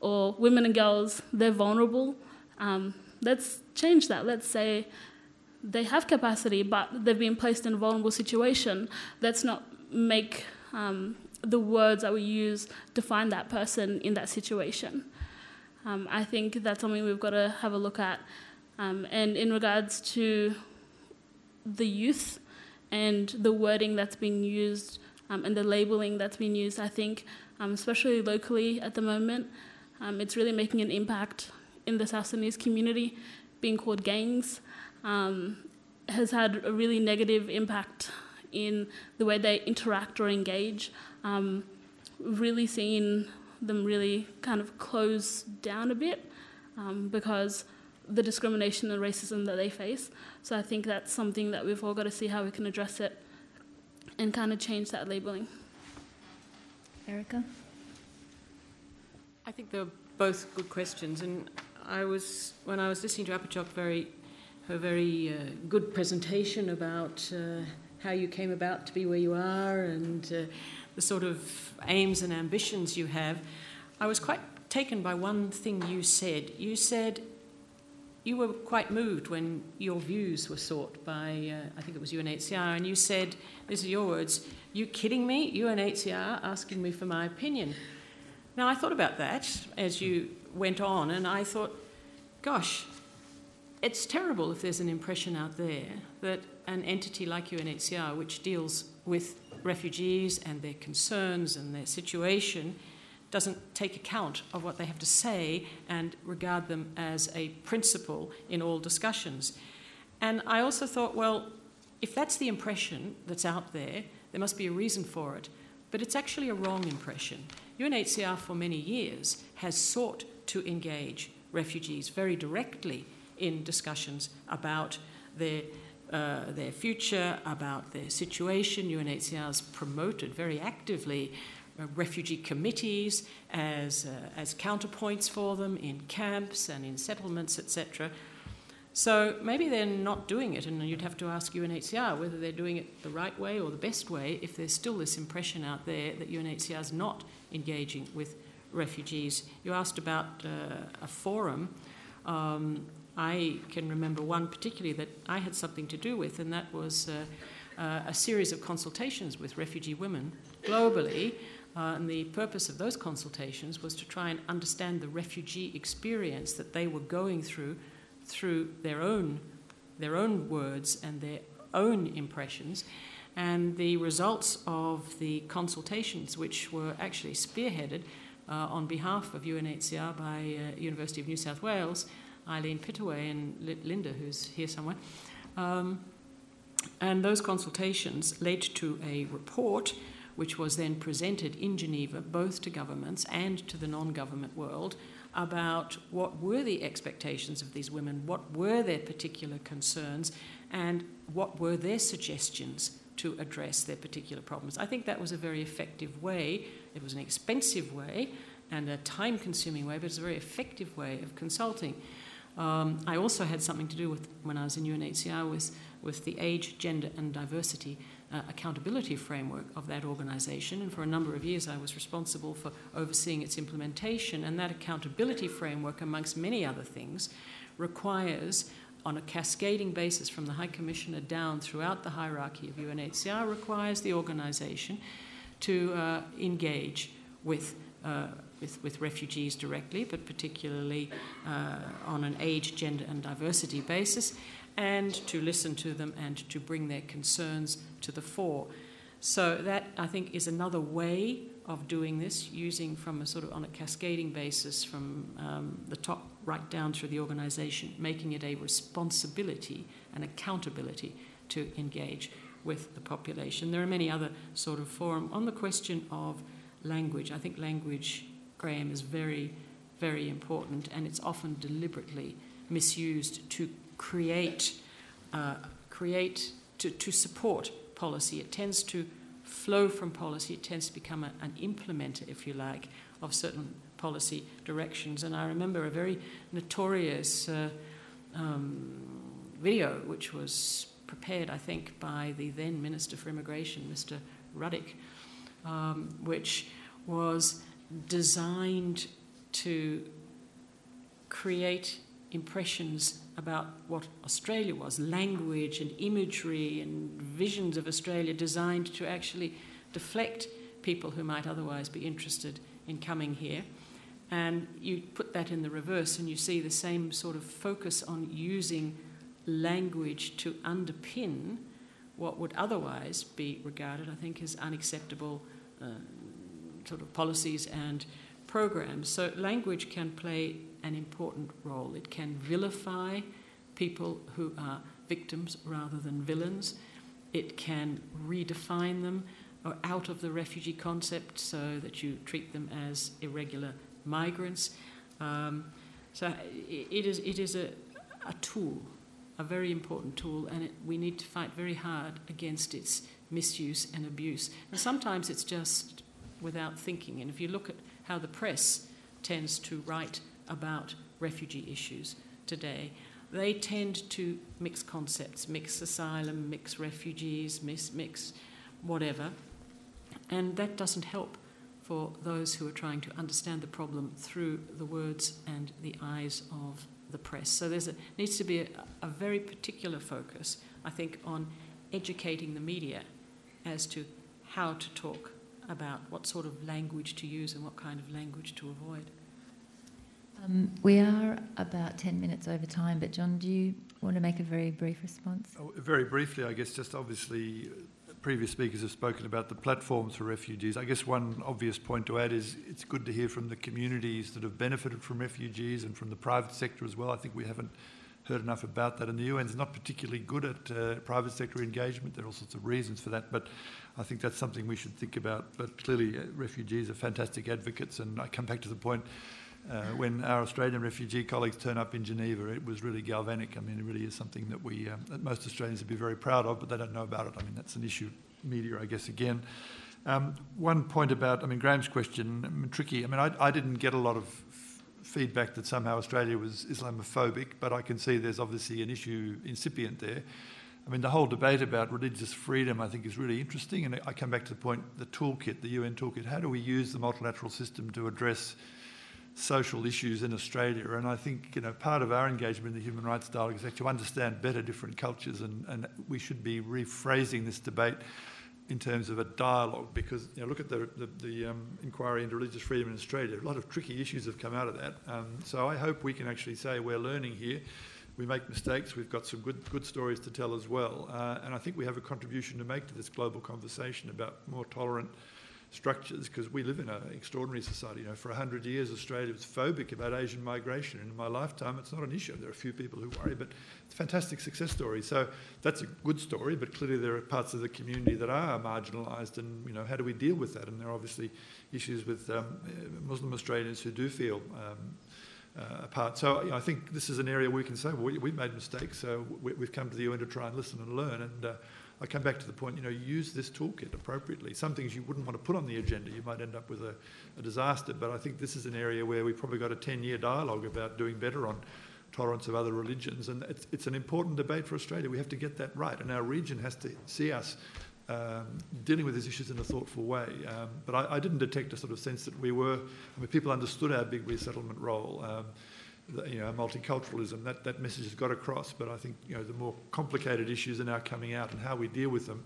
or women and girls, they're vulnerable, um, let's change that. Let's say they have capacity, but they've been placed in a vulnerable situation. Let's not make um, the words that we use define that person in that situation. Um, I think that's something we've got to have a look at. Um, and in regards to the youth and the wording that's being used um, and the labeling that's being used, I think, um, especially locally at the moment, um, it's really making an impact in the South Sudanese community. Being called gangs um, has had a really negative impact in the way they interact or engage. Um, we've really seen them really kind of close down a bit um, because the discrimination and racism that they face. So I think that's something that we've all got to see how we can address it and kind of change that labeling. Erika? I think they're both good questions, and I was when I was listening to Apajok, very her very uh, good presentation about uh, how you came about to be where you are and uh, the sort of aims and ambitions you have. I was quite taken by one thing you said. You said you were quite moved when your views were sought by, uh, I think it was UNHCR, and you said, these are your words, you kidding me? UNHCR asking me for my opinion. Now, I thought about that as you went on, and I thought, gosh, it's terrible if there's an impression out there that an entity like UNHCR, which deals with refugees and their concerns and their situation, doesn't take account of what they have to say and regard them as a principle in all discussions. And I also thought, well, if that's the impression that's out there, there must be a reason for it. But it's actually a wrong impression. UNHCR for many years has sought to engage refugees very directly in discussions about their, uh, their future, about their situation. UNHCR has promoted very actively uh, refugee committees as, uh, as counterpoints for them in camps and in settlements, etc. So maybe they're not doing it, and you'd have to ask UNHCR whether they're doing it the right way or the best way if there's still this impression out there that UNHCR is not engaging with refugees. You asked about uh, a forum. Um, I can remember one particularly that I had something to do with, and that was uh, uh, a series of consultations with refugee women globally. Uh, and the purpose of those consultations was to try and understand the refugee experience that they were going through through their own, their own words and their own impressions. And the results of the consultations, which were actually spearheaded uh, on behalf of UNHCR by uh, University of New South Wales, Eileen Pittaway and Linda, who's here somewhere. Um, and those consultations led to a report which was then presented in Geneva both to governments and to the non government world about what were the expectations of these women, what were their particular concerns, and what were their suggestions to address their particular problems. I think that was a very effective way. It was an expensive way and a time consuming way, but it's a very effective way of consulting. Um, I also had something to do with, when I was in UNHCR, with, with the age, gender, and diversity uh, accountability framework of that organisation. And for a number of years, I was responsible for overseeing its implementation. And that accountability framework, amongst many other things, requires on a cascading basis from the High Commissioner down throughout the hierarchy of UNHCR requires the organisation to uh, engage with uh, with, with refugees directly, but particularly uh, on an age, gender, and diversity basis, and to listen to them and to bring their concerns to the fore. So, that I think is another way of doing this, using from a sort of on a cascading basis from um, the top right down through the organization, making it a responsibility and accountability to engage with the population. There are many other sort of forum on the question of language. I think language Graham, is very, very important, and it's often deliberately misused to create, uh, create to, to support policy. It tends to flow from policy. It tends to become a, an implementer, if you like, of certain policy directions. And I remember a very notorious uh, um, video, which was prepared, I think, by the then Minister for Immigration, Mr. Ruddock, um, which was designed to create impressions about what Australia was, language and imagery and visions of Australia designed to actually deflect people who might otherwise be interested in coming here. And you put that in the reverse, and you see the same sort of focus on using language to underpin what would otherwise be regarded, I think, as unacceptable uh, sort of policies and programs. So, language can play an important role. It can vilify people who are victims rather than villains. It can redefine them or out of the refugee concept so that you treat them as irregular migrants. Um, so it is, it is a, a tool, a very important tool, and it, we need to fight very hard against its misuse and abuse. And sometimes it's just without thinking. And if you look at how the press tends to write about refugee issues today, they tend to mix concepts, mix asylum, mix refugees, mix, mix whatever. And that doesn't help for those who are trying to understand the problem through the words and the eyes of the press. So there needs to be a, a very particular focus, I think, on educating the media as to how to talk about what sort of language to use and what kind of language to avoid. Um, we are about 10 minutes over time, but John, do you want to make a very brief response? Oh, very briefly, I guess, just obviously, previous speakers have spoken about the platforms for refugees. I guess one obvious point to add is it's good to hear from the communities that have benefited from refugees and from the private sector as well. I think we haven't heard enough about that, and the UN is not particularly good at uh, private sector engagement. There are all sorts of reasons for that, but I think that's something we should think about. But clearly, uh, refugees are fantastic advocates, and I come back to the point uh, when our Australian refugee colleagues turn up in Geneva, it was really galvanic. I mean, it really is something that we, um, that most Australians would be very proud of, but they don't know about it. I mean, that's an issue, media, I guess, again. Um, one point about, I mean, Graham's question, I mean, tricky. I mean, I, I didn't get a lot of feedback that somehow Australia was Islamophobic, but I can see there's obviously an issue incipient there. I mean, the whole debate about religious freedom, I think, is really interesting. And I come back to the point the toolkit, the UN toolkit. How do we use the multilateral system to address social issues in Australia. And I think you know part of our engagement in the human rights dialogue is actually to understand better different cultures, and, and we should be rephrasing this debate in terms of a dialogue because you know look at the the, the um, inquiry into religious freedom in Australia. A lot of tricky issues have come out of that. Um, so I hope we can actually say we're learning here. We make mistakes. We've got some good good stories to tell as well, uh, and I think we have a contribution to make to this global conversation about more tolerant structures because we live in an extraordinary society. You know, for 100 years, Australia was phobic about Asian migration. And in my lifetime, it's not an issue. There are a few people who worry, but it's a fantastic success story. So that's a good story, but clearly there are parts of the community that are marginalised. And, you know, how do we deal with that? And there are obviously issues with um, Muslim Australians who do feel um, uh, apart. So you know, I think this is an area we can say, well, we, we made mistakes, so we, have come to the UN to try and listen and learn. And uh, I come back to the point, you know, use this toolkit appropriately. Some things you wouldn't want to put on the agenda, you might end up with a, a disaster, but I think this is an area where we've probably got a 10 year dialogue about doing better on tolerance of other religions, and it's, it's an important debate for Australia. We have to get that right, and our region has to see us um, dealing with these issues in a thoughtful way. Um, but I, I, didn't detect a sort of sense that we were, I mean, people understood our big resettlement role. Um, you know, multiculturalism, that, that message has got across. But I think you know, the more complicated issues are now coming out and how we deal with them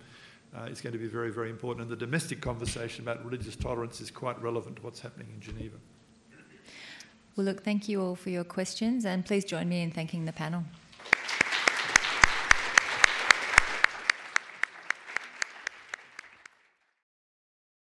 uh, is going to be very, very important. And the domestic conversation about religious tolerance is quite relevant to what's happening in Geneva. Well, look, thank you all for your questions, and please join me in thanking the panel.